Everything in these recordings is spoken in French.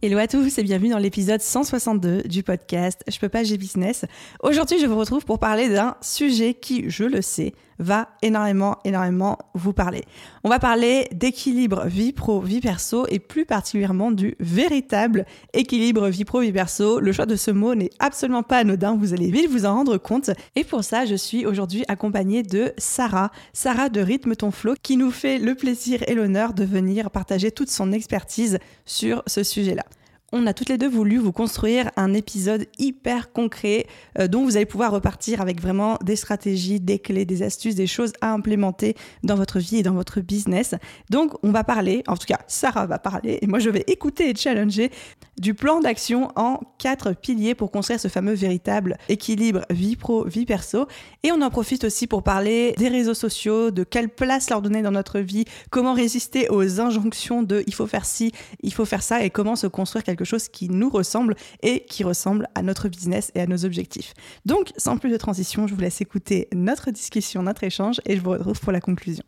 Hello à tous et bienvenue dans l'épisode 162 du podcast Je peux pas, j'ai business. Aujourd'hui, je vous retrouve pour parler d'un sujet qui, je le sais, va énormément, énormément vous parler. On va parler d'équilibre vie pro, vie perso et plus particulièrement du véritable équilibre vie pro, vie perso. Le choix de ce mot n'est absolument pas anodin, vous allez vite vous en rendre compte. Et pour ça, je suis aujourd'hui accompagnée de Sarah, Sarah de Rythme Ton Flow, qui nous fait le plaisir et l'honneur de venir partager toute son expertise sur ce sujet-là on a toutes les deux voulu vous construire un épisode hyper concret euh, dont vous allez pouvoir repartir avec vraiment des stratégies, des clés, des astuces, des choses à implémenter dans votre vie et dans votre business. Donc on va parler, en tout cas Sarah va parler et moi je vais écouter et challenger du plan d'action en quatre piliers pour construire ce fameux véritable équilibre vie pro, vie perso. Et on en profite aussi pour parler des réseaux sociaux, de quelle place leur donner dans notre vie, comment résister aux injonctions de il faut faire ci, il faut faire ça et comment se construire quelque chose qui nous ressemble et qui ressemble à notre business et à nos objectifs. Donc, sans plus de transition, je vous laisse écouter notre discussion, notre échange et je vous retrouve pour la conclusion.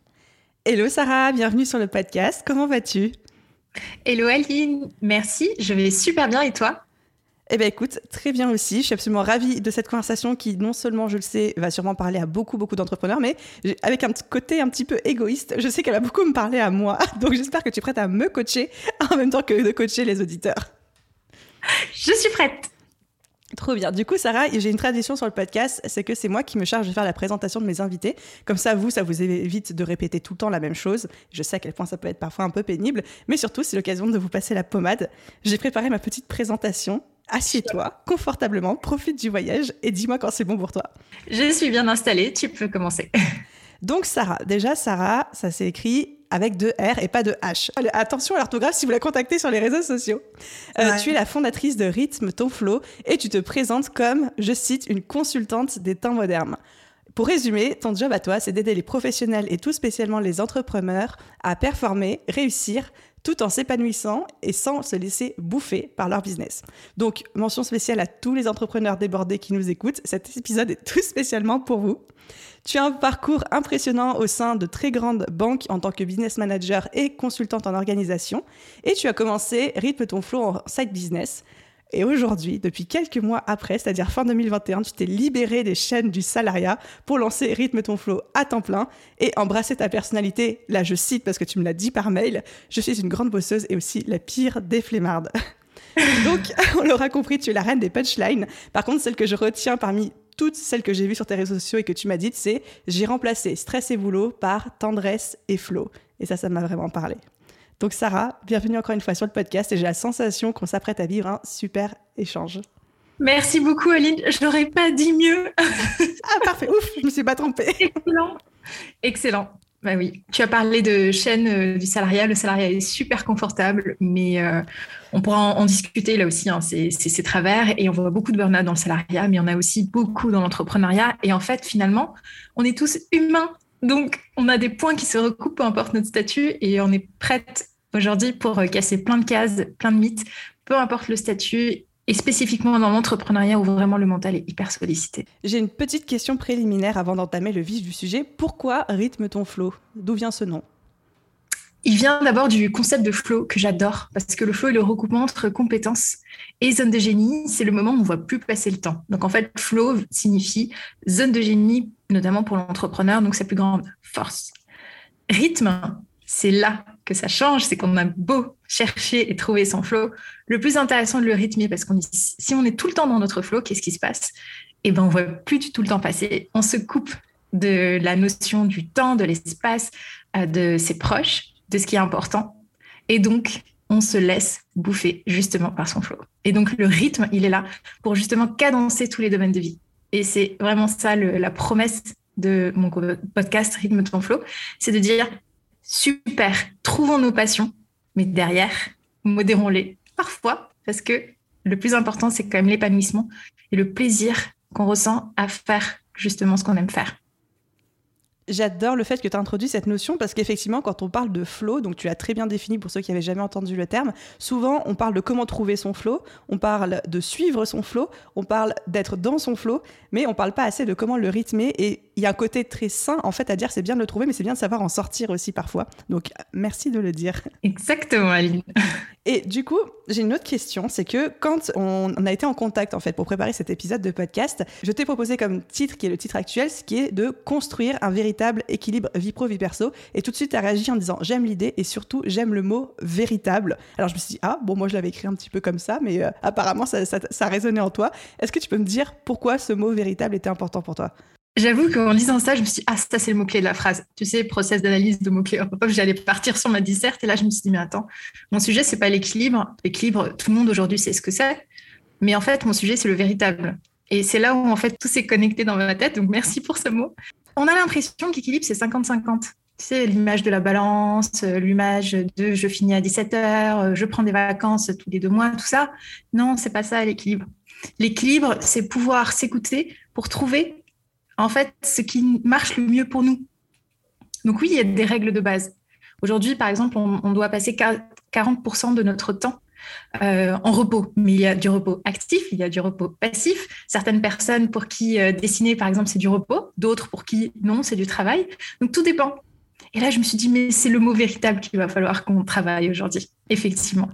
Hello Sarah, bienvenue sur le podcast. Comment vas-tu? Hello Aline, merci, je vais super bien et toi? Eh bien écoute, très bien aussi. Je suis absolument ravie de cette conversation qui, non seulement, je le sais, va sûrement parler à beaucoup, beaucoup d'entrepreneurs, mais avec un côté un petit peu égoïste, je sais qu'elle va beaucoup me parler à moi. Donc j'espère que tu es prête à me coacher en même temps que de coacher les auditeurs. Je suis prête. Trop bien. Du coup, Sarah, j'ai une tradition sur le podcast, c'est que c'est moi qui me charge de faire la présentation de mes invités. Comme ça, vous, ça vous évite de répéter tout le temps la même chose. Je sais à quel point ça peut être parfois un peu pénible, mais surtout, c'est l'occasion de vous passer la pommade. J'ai préparé ma petite présentation. Assieds-toi confortablement, profite du voyage et dis-moi quand c'est bon pour toi. Je suis bien installée, tu peux commencer. Donc, Sarah, déjà, Sarah, ça s'est écrit avec deux R et pas de H. Attention à l'orthographe si vous la contactez sur les réseaux sociaux. Euh, tu es la fondatrice de Rythme Ton Flow et tu te présentes comme, je cite, une consultante des temps modernes. Pour résumer, ton job à toi, c'est d'aider les professionnels et tout spécialement les entrepreneurs à performer, réussir, tout en s'épanouissant et sans se laisser bouffer par leur business. Donc, mention spéciale à tous les entrepreneurs débordés qui nous écoutent. Cet épisode est tout spécialement pour vous. Tu as un parcours impressionnant au sein de très grandes banques en tant que business manager et consultante en organisation. Et tu as commencé Rythme ton flow en side business. Et aujourd'hui, depuis quelques mois après, c'est-à-dire fin 2021, tu t'es libéré des chaînes du salariat pour lancer Rythme ton flow à temps plein et embrasser ta personnalité. Là, je cite parce que tu me l'as dit par mail, je suis une grande bosseuse et aussi la pire des flemmardes. Donc, on l'aura compris, tu es la reine des punchlines. Par contre, celle que je retiens parmi toutes celles que j'ai vues sur tes réseaux sociaux et que tu m'as dites, c'est j'ai remplacé stress et boulot par tendresse et flow. Et ça, ça m'a vraiment parlé. Donc Sarah, bienvenue encore une fois sur le podcast et j'ai la sensation qu'on s'apprête à vivre un super échange. Merci beaucoup Aline, je n'aurais pas dit mieux. ah parfait, ouf, je me suis pas trompée. Excellent. Excellent. Bah oui, tu as parlé de chaîne euh, du salariat. Le salariat est super confortable, mais euh, on pourra en, discuter là aussi. Hein, c'est ses travers et on voit beaucoup de burn-out dans le salariat, mais on a aussi beaucoup dans l'entrepreneuriat. Et en fait, finalement, on est tous humains. Donc, on a des points qui se recoupent, peu importe notre statut, et on est prête aujourd'hui pour euh, casser plein de cases, plein de mythes, peu importe le statut et spécifiquement dans l'entrepreneuriat où vraiment le mental est hyper sollicité. J'ai une petite question préliminaire avant d'entamer le vif du sujet. Pourquoi rythme ton flow? D'où vient ce nom? Il vient d'abord du concept de flow que j'adore parce que le flow est le recoupement entre compétences et zone de génie. C'est le moment où on ne voit plus passer le temps. Donc en fait, flow signifie zone de génie, notamment pour l'entrepreneur, donc sa plus grande force. Rythme, c'est là que ça change, c'est qu'on a beau chercher et trouver son flow, le plus intéressant de le rythmer parce qu'on si on est tout le temps dans notre flow, qu'est-ce qui se passe? Eh ben on voit plus du tout le temps passer, on se coupe de la notion du temps, de l'espace, euh, de ses proches, de ce qui est important, et donc on se laisse bouffer justement par son flow. Et donc le rythme, il est là pour justement cadencer tous les domaines de vie. Et c'est vraiment ça la promesse de mon podcast Rythme ton flow, c'est de dire super, trouvons nos passions, mais derrière, modérons-les parfois, parce que le plus important, c'est quand même l'épanouissement et le plaisir qu'on ressent à faire justement ce qu'on aime faire. J'adore le fait que tu as introduit cette notion parce qu'effectivement, quand on parle de flow, donc tu l'as très bien défini pour ceux qui n'avaient jamais entendu le terme, souvent on parle de comment trouver son flow, on parle de suivre son flow, on parle d'être dans son flow, mais on parle pas assez de comment le rythmer. Et il y a un côté très sain en fait à dire c'est bien de le trouver, mais c'est bien de savoir en sortir aussi parfois. Donc merci de le dire. Exactement, Aline. Et du coup, j'ai une autre question, c'est que quand on a été en contact en fait pour préparer cet épisode de podcast, je t'ai proposé comme titre qui est le titre actuel, ce qui est de construire un véritable équilibre vie pro vie perso. Et tout de suite, tu as réagi en disant j'aime l'idée et surtout j'aime le mot véritable. Alors je me suis dit ah bon moi je l'avais écrit un petit peu comme ça, mais euh, apparemment ça, ça, ça résonnait en toi. Est-ce que tu peux me dire pourquoi ce mot véritable était important pour toi? J'avoue qu'en lisant ça, je me suis dit, ah, ça, c'est le mot-clé de la phrase. Tu sais, process d'analyse de mots-clés. J'allais partir sur ma disserte. Et là, je me suis dit, mais attends, mon sujet, c'est pas l'équilibre. L'équilibre, tout le monde aujourd'hui sait ce que c'est. Mais en fait, mon sujet, c'est le véritable. Et c'est là où, en fait, tout s'est connecté dans ma tête. Donc, merci pour ce mot. On a l'impression qu'équilibre, c'est 50-50. Tu sais, l'image de la balance, l'image de je finis à 17 heures, je prends des vacances tous les deux mois, tout ça. Non, c'est pas ça, l'équilibre. L'équilibre, c'est pouvoir s'écouter pour trouver en fait ce qui marche le mieux pour nous. Donc oui, il y a des règles de base. Aujourd'hui, par exemple, on, doit passer 40% de notre temps euh, en repos, mais il y a du repos actif, il y a du repos passif. Certaines personnes pour qui euh, dessiner, par exemple, c'est du repos, d'autres pour qui non, c'est du travail. Donc tout dépend. Et là, je me suis dit, mais c'est le mot véritable qu'il va falloir qu'on travaille aujourd'hui, effectivement.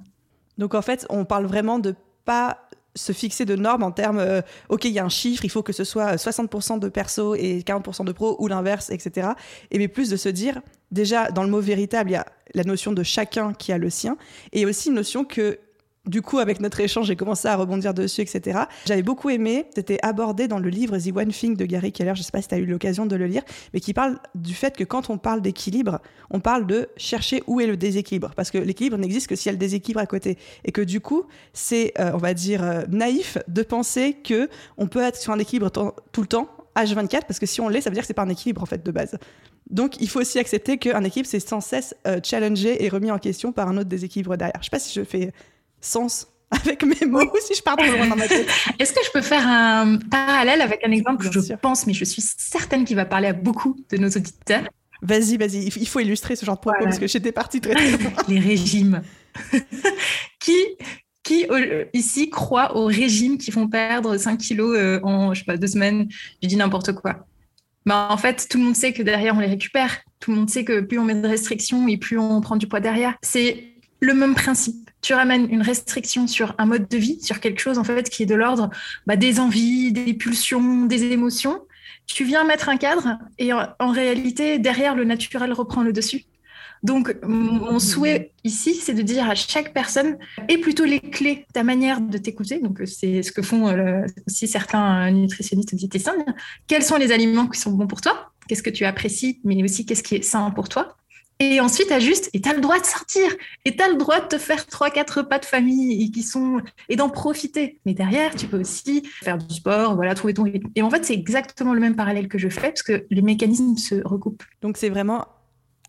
Donc en fait, on parle vraiment de pas se fixer de normes en termes, euh, ok, il y a un chiffre, il faut que ce soit 60% de perso et 40% de pro ou l'inverse, etc. Et mais plus de se dire, déjà, dans le mot véritable, il y a la notion de chacun qui a le sien, et aussi une notion que du coup, avec notre échange, j'ai commencé à rebondir dessus, etc. J'avais beaucoup aimé, c'était abordé dans le livre The One Thing de Gary Keller, je ne sais pas si tu as eu l'occasion de le lire, mais qui parle du fait que quand on parle d'équilibre, on parle de chercher où est le déséquilibre, parce que l'équilibre n'existe que s'il y a le déséquilibre à côté. Et que du coup, c'est, euh, on va dire, euh, naïf de penser que on peut être sur un équilibre tout le temps, H24, parce que si on l'est, ça veut dire que c'est pas un équilibre en fait de base. Donc il faut aussi accepter qu'un équilibre, c'est sans cesse euh, challengé et remis en question par un autre déséquilibre derrière. Je sais pas si je fais sens avec mes mots si je pars trop loin dans ma tête. Est-ce que je peux faire un parallèle avec un exemple que je pense, mais je suis certaine qu'il va parler à beaucoup de nos auditeurs? Vas-y, vas-y, il faut illustrer ce genre de propos parce que j'étais partie très, très loin. Les régimes. qui, qui ici croient aux régimes qui font perdre 5 kilos euh, en, je sais pas, deux semaines? Je dis n'importe quoi. En fait, tout le monde sait que derrière, on les récupère. Tout le monde sait que plus on met de restrictions et plus on prend du poids derrière. C'est le même principe. Tu ramènes une restriction sur un mode de vie, sur quelque chose en fait qui est de l'ordre bah, des envies, des pulsions, des émotions. Tu viens mettre un cadre et en, réalité, derrière, le naturel reprend le dessus. Donc, mon souhait ici, c'est de dire à chaque personne, et plutôt les clés, ta manière de t'écouter, donc c'est ce que font euh, aussi certains nutritionnistes diététiciens, quels sont les aliments qui sont bons pour toi, qu'est-ce que tu apprécies, mais aussi qu'est-ce qui est sain pour toi, et ensuite, ajuste et tu as le droit de sortir. Et tu as le droit de te faire trois, quatre repas de famille et, qui sont, et d'en profiter. Mais derrière, tu peux aussi faire du sport, voilà, trouver ton rythme. Et en fait, c'est exactement le même parallèle que je fais parce que les mécanismes se recoupent. Donc, c'est vraiment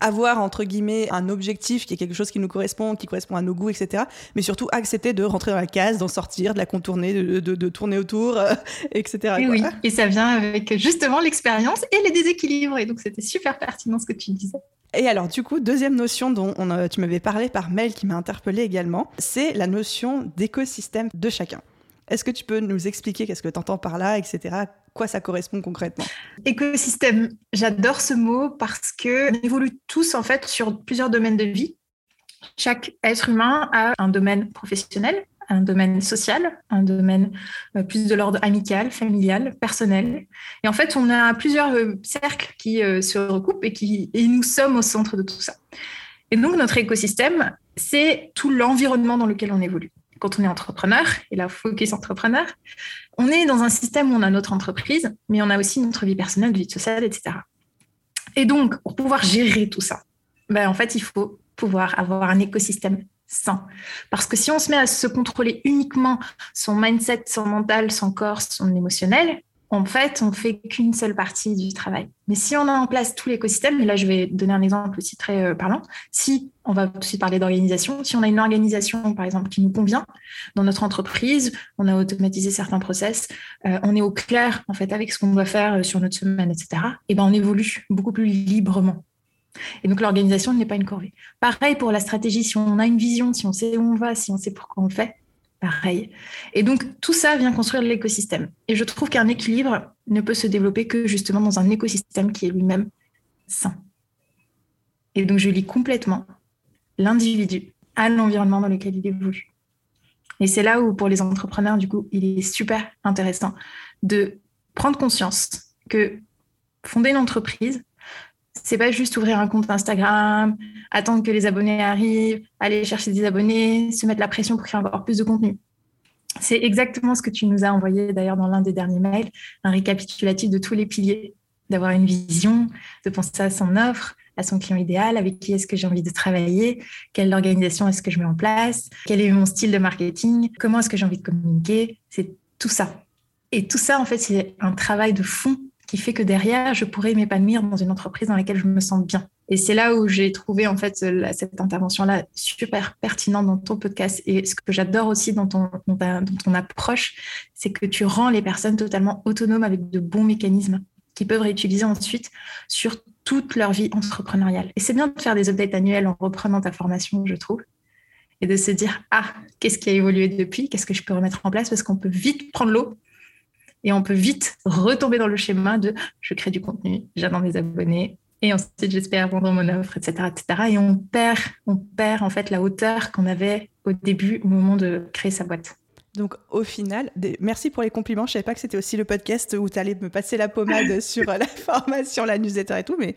avoir entre guillemets un objectif qui est quelque chose qui nous correspond, qui correspond à nos goûts, etc. Mais surtout accepter de rentrer dans la case, d'en sortir, de la contourner, de, de, tourner autour, euh, etc. Et oui, et ça vient avec justement l'expérience et les déséquilibres. Et donc c'était super pertinent ce que tu disais. Et alors, du coup, deuxième notion dont on tu m'avais parlé par mail qui m'a interpellée également, c'est la notion d'écosystème de chacun. Est-ce que tu peux nous expliquer qu'est-ce que tu entends par là, etc. Quoi ça correspond concrètement? Écosystème, j'adore ce mot parce que on évolue tous en fait sur plusieurs domaines de vie. Chaque être humain a un domaine professionnel, un domaine social, un domaine euh, plus de l'ordre amical, familial, personnel. Et en fait, on a plusieurs euh, cercles qui euh, se recoupent et, qui, et nous sommes au centre de tout ça. Et donc, notre écosystème, c'est tout l'environnement dans lequel on évolue. Quand on est entrepreneur, et là, focus entrepreneur, on est dans un système où on a notre entreprise, mais on a aussi notre vie personnelle, vie sociale, etc. Et donc, pour pouvoir gérer tout ça, ben, en fait, il faut pouvoir avoir un écosystème parce que si on se met à se contrôler uniquement son mindset, son mental, son corps, son émotionnel, en fait, on fait qu'une seule partie du travail. Mais si on a en place tout l'écosystème, et là je vais donner un exemple aussi très euh, parlant, si on va aussi parler d'organisation, si on a une organisation par exemple qui nous convient dans notre entreprise, on a automatisé certains process, euh, on est au clair en fait avec ce qu'on doit faire euh, sur notre semaine, etc. Et ben on évolue beaucoup plus librement. Et donc l'organisation n'est pas une corvée. Pareil pour la stratégie, si on a une vision, si on sait où on va, si on sait pourquoi on le fait, pareil. Et donc, tout ça vient construire l'écosystème. Et je trouve qu'un équilibre ne peut se développer que justement dans un écosystème qui est lui-même sain. Et donc, je lis complètement l'individu à l'environnement dans lequel il évolue. Et c'est là où, pour les entrepreneurs, du coup, il est super intéressant de prendre conscience que fonder une entreprise, c'est pas juste ouvrir un compte Instagram, attendre que les abonnés arrivent, aller chercher des abonnés, se mettre la pression pour créer encore plus de contenu. C'est exactement ce que tu nous as envoyé d'ailleurs dans l'un des derniers mails, un récapitulatif de tous les piliers, d'avoir une vision, de penser à son offre, à son client idéal, avec qui est-ce que j'ai envie de travailler, quelle organisation est-ce que je mets en place, quel est mon style de marketing, comment est-ce que j'ai envie de communiquer, c'est tout ça. Et tout ça, en fait, c'est un travail de fond qui fait que derrière, je pourrais m'épanouir dans une entreprise dans laquelle je me sens bien. Et c'est là où j'ai trouvé en fait cette intervention-là super pertinente dans ton podcast. Et ce que j'adore aussi dans ton, dans, ton approche, c'est que tu rends les personnes totalement autonomes avec de bons mécanismes qu'ils peuvent réutiliser ensuite sur toute leur vie entrepreneuriale. Et c'est bien de faire des updates annuels en reprenant ta formation, je trouve, et de se dire, ah, qu'est-ce qui a évolué depuis? Qu'est-ce que je peux remettre en place? Parce qu'on peut vite prendre l'eau et on peut vite retomber dans le schéma de je crée du contenu, j'attends des abonnés, et ensuite j'espère vendre mon offre, etc., etc. Et on perd, on perd en fait la hauteur qu'on avait au début, au moment de créer sa boîte. Donc au final, merci pour les compliments. Je savais pas que c'était aussi le podcast où tu allais me passer la pommade sur la formation, la newsletter et tout, mais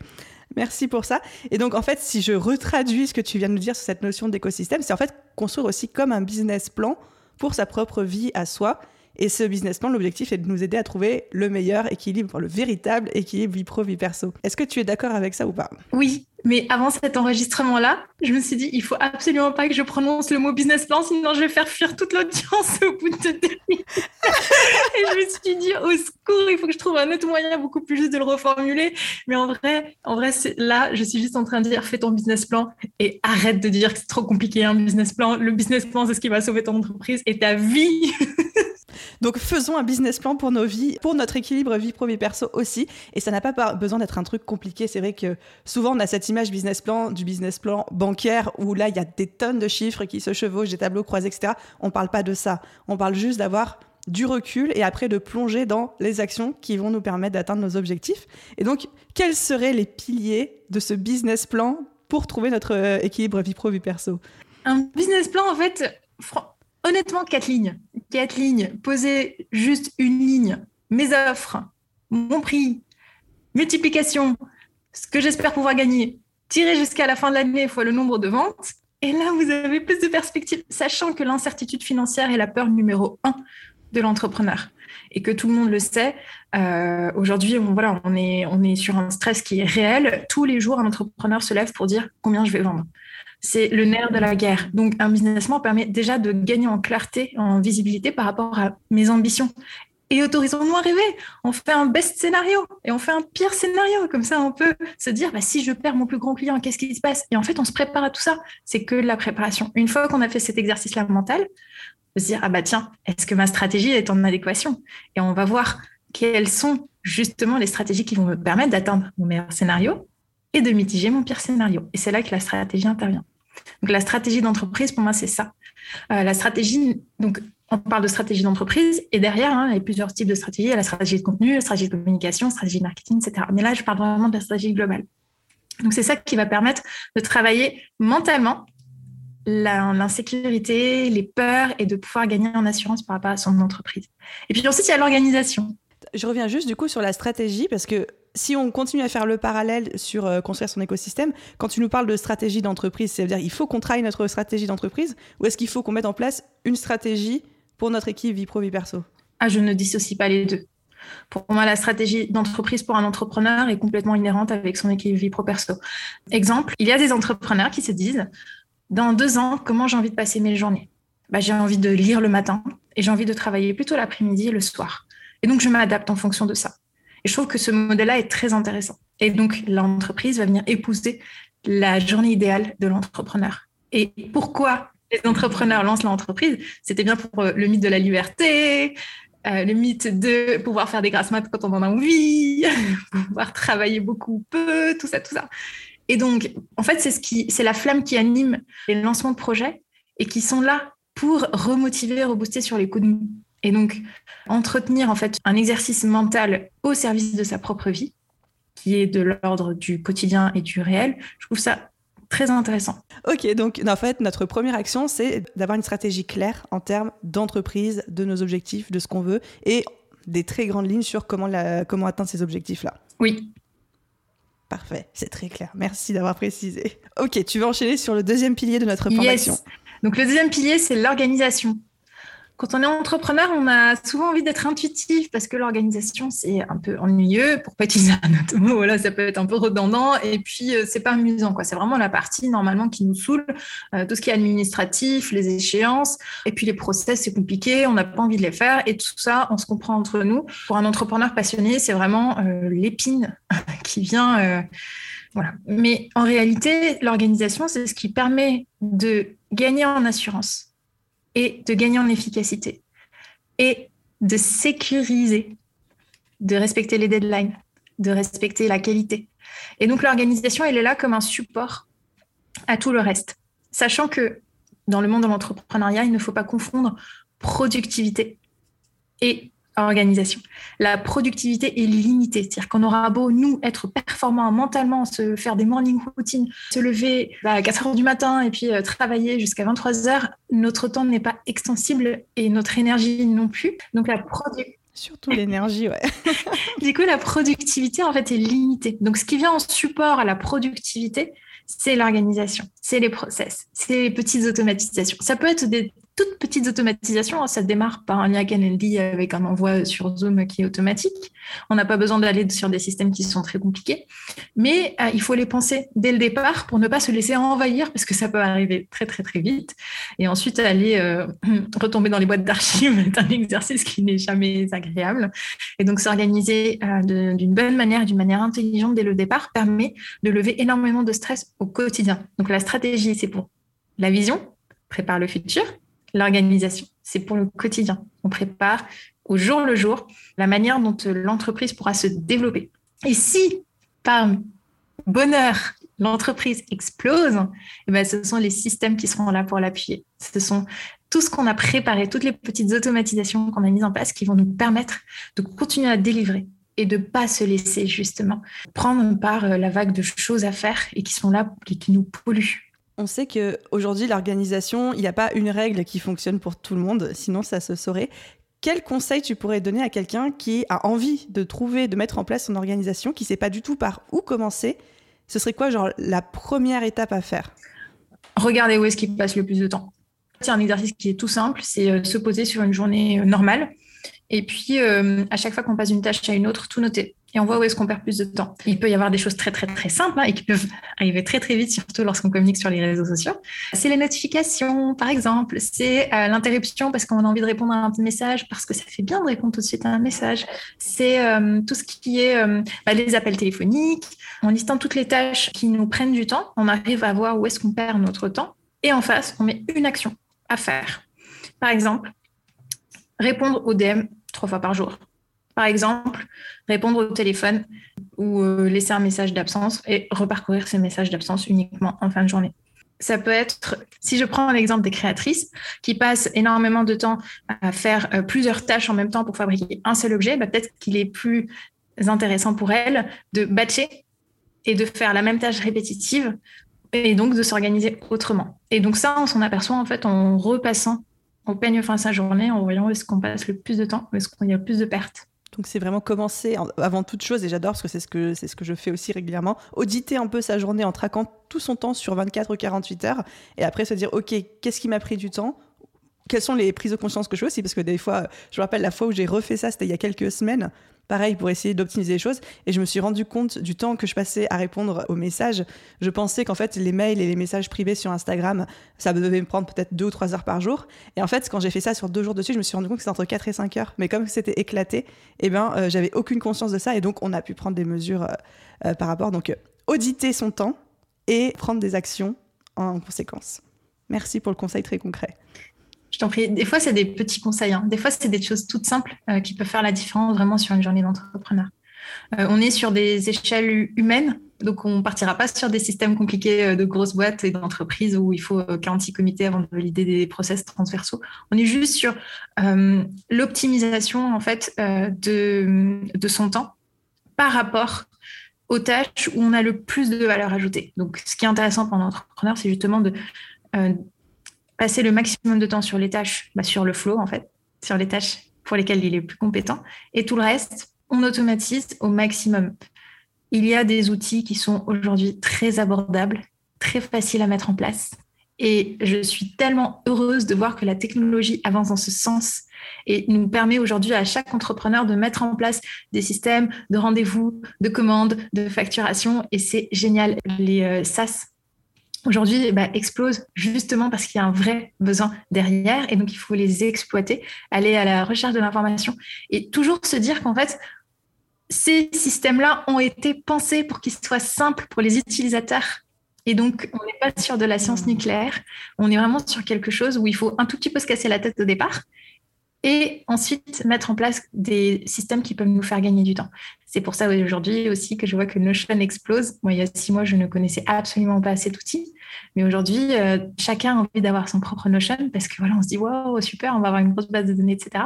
merci pour ça. Et donc en fait, si je retraduis ce que tu viens de nous dire sur cette notion d'écosystème, c'est en fait construire aussi comme un business plan pour sa propre vie à soi et ce business plan, l'objectif est de nous aider à trouver le meilleur équilibre, le véritable équilibre vie pro, vie perso. Est-ce que tu es d'accord avec ça ou pas? Oui, mais avant cet enregistrement-là, je me suis dit, il faut absolument pas que je prononce le mot business plan, sinon je vais faire fuir toute l'audience au bout de deux minutes. et je me suis dit, au secours, il faut que je trouve un autre moyen beaucoup plus juste de le reformuler. Mais en vrai, en vrai, là, je suis juste en train de dire, fais ton business plan et arrête de dire que c'est trop compliqué un business plan. Le business plan, c'est ce qui va sauver ton entreprise et ta vie. Donc faisons un business plan pour nos vies, pour notre équilibre vie pro vie perso aussi. Et ça n'a pas besoin d'être un truc compliqué. C'est vrai que souvent on a cette image business plan du business plan bancaire où là il y a des tonnes de chiffres qui se chevauchent, des tableaux croisés, etc. On parle pas de ça. On parle juste d'avoir du recul et après de plonger dans les actions qui vont nous permettre d'atteindre nos objectifs. Et donc, quels seraient les piliers de ce business plan pour trouver notre euh, équilibre vie pro vie perso? Un business plan, en fait, honnêtement, quatre lignes. Quatre lignes. Poser juste une ligne. Mes offres, mon prix, multiplication, ce que j'espère pouvoir gagner, tirer jusqu'à la fin de l'année fois le nombre de ventes. Et là, vous avez plus de perspectives, sachant que l'incertitude financière est la peur numéro un de l'entrepreneur et que tout le monde le sait. Euh, aujourd'hui, on, est sur un stress qui est réel. Tous les jours, un entrepreneur se lève pour dire combien je vais vendre c'est le nerf de la guerre. Donc, un businessman permet déjà de gagner en clarté, en visibilité par rapport à mes ambitions. Et autorisons-nous à rêver. On fait un best scénario et on fait un pire scénario. Comme ça, on peut se dire, bah, si je perds mon plus grand client, qu'est-ce qui se passe? Et en fait, on se prépare à tout ça. C'est que de la préparation. Une fois qu'on a fait cet exercice-là mental, on se dire, ah bah tiens, est-ce que ma stratégie est en adéquation? Et on va voir quelles sont justement les stratégies qui vont me permettre d'atteindre mon meilleur scénario et de mitiger mon pire scénario. Et c'est là que la stratégie intervient. Donc la stratégie d'entreprise, pour moi, c'est ça. Euh, la stratégie, donc on parle de stratégie d'entreprise et derrière, hein, il y a plusieurs types de stratégies. Il y a la stratégie de contenu, la stratégie de communication, la stratégie de marketing, etc. Mais là, je parle vraiment de la stratégie globale. Donc c'est ça qui va permettre de travailler mentalement l'insécurité, les peurs et de pouvoir gagner en assurance par rapport à son entreprise. Et puis ensuite, il y a l'organisation. Je reviens juste du coup sur la stratégie parce que si on continue à faire le parallèle sur euh, construire son écosystème, quand tu nous parles de stratégie d'entreprise, cest à dire il faut qu'on travaille notre stratégie d'entreprise ou est-ce qu'il faut qu'on mette en place une stratégie pour notre équipe vie pro vie perso? Ah, je ne dissocie pas les deux. Pour moi, la stratégie d'entreprise pour un entrepreneur est complètement inhérente avec son équipe vie pro perso. Exemple, il y a des entrepreneurs qui se disent dans deux ans, comment j'ai envie de passer mes journées? Bah, J'ai envie de lire le matin et j'ai envie de travailler plutôt l'après-midi et le soir. Et donc, je m'adapte en fonction de ça. Et je trouve que ce modèle-là est très intéressant. Et donc, l'entreprise va venir épouser la journée idéale de l'entrepreneur. Et pourquoi les entrepreneurs lancent l'entreprise? C'était bien pour euh, le mythe de la liberté, euh, le mythe de pouvoir faire des grasses maths quand on en a envie, pouvoir travailler beaucoup peu, tout ça, tout ça. Et donc, en fait, c'est ce qui, c'est la flamme qui anime les lancements de projets et qui sont là pour remotiver, rebooster sur les coups de mou. Et donc, entretenir en fait un exercice mental au service de sa propre vie, qui est de l'ordre du quotidien et du réel, je trouve ça très intéressant. Ok, donc en fait, notre première action, c'est d'avoir une stratégie claire en termes d'entreprise, de nos objectifs, de ce qu'on veut, et des très grandes lignes sur comment, comment atteindre ces objectifs-là. Oui. Parfait, c'est très clair. Merci d'avoir précisé. Ok, tu vas enchaîner sur le deuxième pilier de notre yes. Donc le deuxième pilier, c'est l'organisation. Quand on est entrepreneur, on a souvent envie d'être intuitif parce que l'organisation, c'est un peu ennuyeux. Pour pas utiliser un autre mot, voilà, ça peut être un peu redondant. Et puis, euh, c'est pas amusant. C'est vraiment la partie normalement qui nous saoule. Euh, tout ce qui est administratif, les échéances. Et puis, les process, c'est compliqué. On n'a pas envie de les faire. Et tout ça, on se comprend entre nous. Pour un entrepreneur passionné, c'est vraiment euh, l'épine qui vient. voilà. Mais en réalité, l'organisation, c'est ce qui permet de gagner en assurance et de gagner en efficacité et de sécuriser, de respecter les deadlines, de respecter la qualité. Et donc l'organisation, elle est là comme un support à tout le reste, sachant que dans le monde de l'entrepreneuriat, il ne faut pas confondre productivité et organisation. La productivité est limitée, c'est-à-dire qu'on aura beau, nous, être performants mentalement, se faire des morning routines, se lever bah, à 4 heures du matin et puis euh, travailler jusqu'à 23 heures, notre temps n'est pas extensible et notre énergie non plus. Donc la productivité Surtout l'énergie, ouais. du coup, la productivité, en fait, est limitée. Donc, ce qui vient en support à la productivité, c'est l'organisation, c'est les process, c'est les petites automatisations. Ça peut être des toutes petites automatisations. Hein. Ça démarre par un lien NLD avec un envoi sur Zoom qui est automatique. On n'a pas besoin d'aller sur des systèmes qui sont très compliqués, mais euh, il faut les penser dès le départ pour ne pas se laisser envahir parce que ça peut arriver très très très vite. Et ensuite aller euh, retomber dans les boîtes d'archives est un exercice qui n'est jamais agréable. Et donc s'organiser euh, d'une bonne manière, d'une manière intelligente dès le départ permet de lever énormément de stress au quotidien. Donc la stratégie, c'est pour la vision, prépare le futur, l'organisation. C'est pour le quotidien. On prépare au jour le jour la manière dont l'entreprise pourra se développer. Et si, par bonheur, l'entreprise explose, eh ben, ce sont les systèmes qui seront là pour l'appuyer. Ce sont tout ce qu'on a préparé, toutes les petites automatisations qu'on a mises en place qui vont nous permettre de continuer à délivrer et de pas se laisser justement prendre par la vague de choses à faire et qui sont là et qui nous polluent. On sait qu'aujourd'hui, l'organisation, il n'y a pas une règle qui fonctionne pour tout le monde, sinon ça se saurait. Quel conseil tu pourrais donner à quelqu'un qui a envie de trouver, de mettre en place son organisation, qui ne sait pas du tout par où commencer? Ce serait quoi, genre, la première étape à faire? Regardez où est-ce qu'il passe le plus de temps. C'est un exercice qui est tout simple, c'est euh, se poser sur une journée euh, normale et puis euh, à chaque fois qu'on passe d'une tâche à une autre, tout noter et on voit où est-ce qu'on perd plus de temps. Il peut y avoir des choses très très très simples hein, et qui peuvent arriver très très vite, surtout lorsqu'on communique sur les réseaux sociaux. C'est les notifications, par exemple. C'est euh, l'interruption parce qu'on a envie de répondre à un message, parce que ça fait bien de répondre tout de suite à un message. C'est euh, tout ce qui est euh, bah, les appels téléphoniques. En listant toutes les tâches qui nous prennent du temps, on arrive à voir où est-ce qu'on perd notre temps. Et en face, on met une action à faire. Par exemple, répondre aux DM trois fois par jour par exemple, répondre au téléphone ou euh, laisser un message d'absence et reparcourir ces messages d'absence uniquement en fin de journée. Ça peut être, si je prends l'exemple des créatrices qui passent énormément de temps à faire euh, plusieurs tâches en même temps pour fabriquer un seul objet, bah, peut-être qu'il est plus intéressant pour elles de batcher et de faire la même tâche répétitive et donc de s'organiser autrement. Et donc ça, on s'en aperçoit en fait en repassant au peigne fin sa journée, en voyant où est-ce qu'on passe le plus de temps, où est-ce qu'il y a le plus de pertes. Donc c'est vraiment commencer avant toute chose, et j'adore parce que c'est ce que c'est ce que je fais aussi régulièrement, auditer un peu sa journée en traquant tout son temps sur 24 ou 48 heures, et après se dire ok qu'est-ce qui m'a pris du temps, quelles sont les prises de conscience que je fais aussi? Parce que des fois, je me rappelle la fois où j'ai refait ça, c'était il y a quelques semaines, pareil, pour essayer d'optimiser les choses. Et je me suis rendu compte du temps que je passais à répondre aux messages. Je pensais qu'en fait, les mails et les messages privés sur Instagram, ça devait me prendre peut-être deux ou trois heures par jour. Et en fait, quand j'ai fait ça sur deux jours dessus, je me suis rendu compte que c'était entre 4 et 5 heures. Mais comme c'était éclaté, eh ben, euh, j'avais aucune conscience de ça. Et donc, on a pu prendre des mesures euh, euh, par rapport. Donc, auditer son temps et prendre des actions en conséquence. Merci pour le conseil très concret. Je t'en prie. Des fois, c'est des petits conseils. Hein. Des fois, c'est des choses toutes simples euh, qui peuvent faire la différence vraiment sur une journée d'entrepreneur. Euh, on est sur des échelles humaines, donc on partira pas sur des systèmes compliqués euh, de grosses boîtes et d'entreprises où il faut 46 comités avant de valider des process transversaux. On est juste sur l'optimisation en fait de, de son temps par rapport aux tâches où on a le plus de valeur ajoutée. Donc, ce qui est intéressant pour l'entrepreneur, c'est justement de passer le maximum de temps sur les tâches, bah, sur le flow en fait, sur les tâches pour lesquelles il est plus compétent. Et tout le reste, on automatise au maximum. Il y a des outils qui sont aujourd'hui très abordables, très faciles à mettre en place. Et je suis tellement heureuse de voir que la technologie avance dans ce sens et nous permet aujourd'hui à chaque entrepreneur de mettre en place des systèmes de rendez-vous, de commandes, de facturation. Et c'est génial. Les euh, SaaS aujourd'hui bah, explosent justement parce qu'il y a un vrai besoin derrière et donc il faut les exploiter, aller à la recherche de l'information et toujours se dire qu'en fait, ces systèmes-là ont été pensés pour qu'ils soient simples pour les utilisateurs. Et donc, on n'est pas sur de la science nucléaire, on est vraiment sur quelque chose où il faut un tout petit peu se casser la tête au départ et ensuite mettre en place des systèmes qui peuvent nous faire gagner du temps. C'est pour ça aujourd'hui aussi que je vois que Notion explose. Moi, il y a six mois, je ne connaissais absolument pas cet outil. Mais aujourd'hui, euh, chacun a envie d'avoir son propre Notion parce que voilà, on se dit, wow, super, on va avoir une grosse base de données, etc.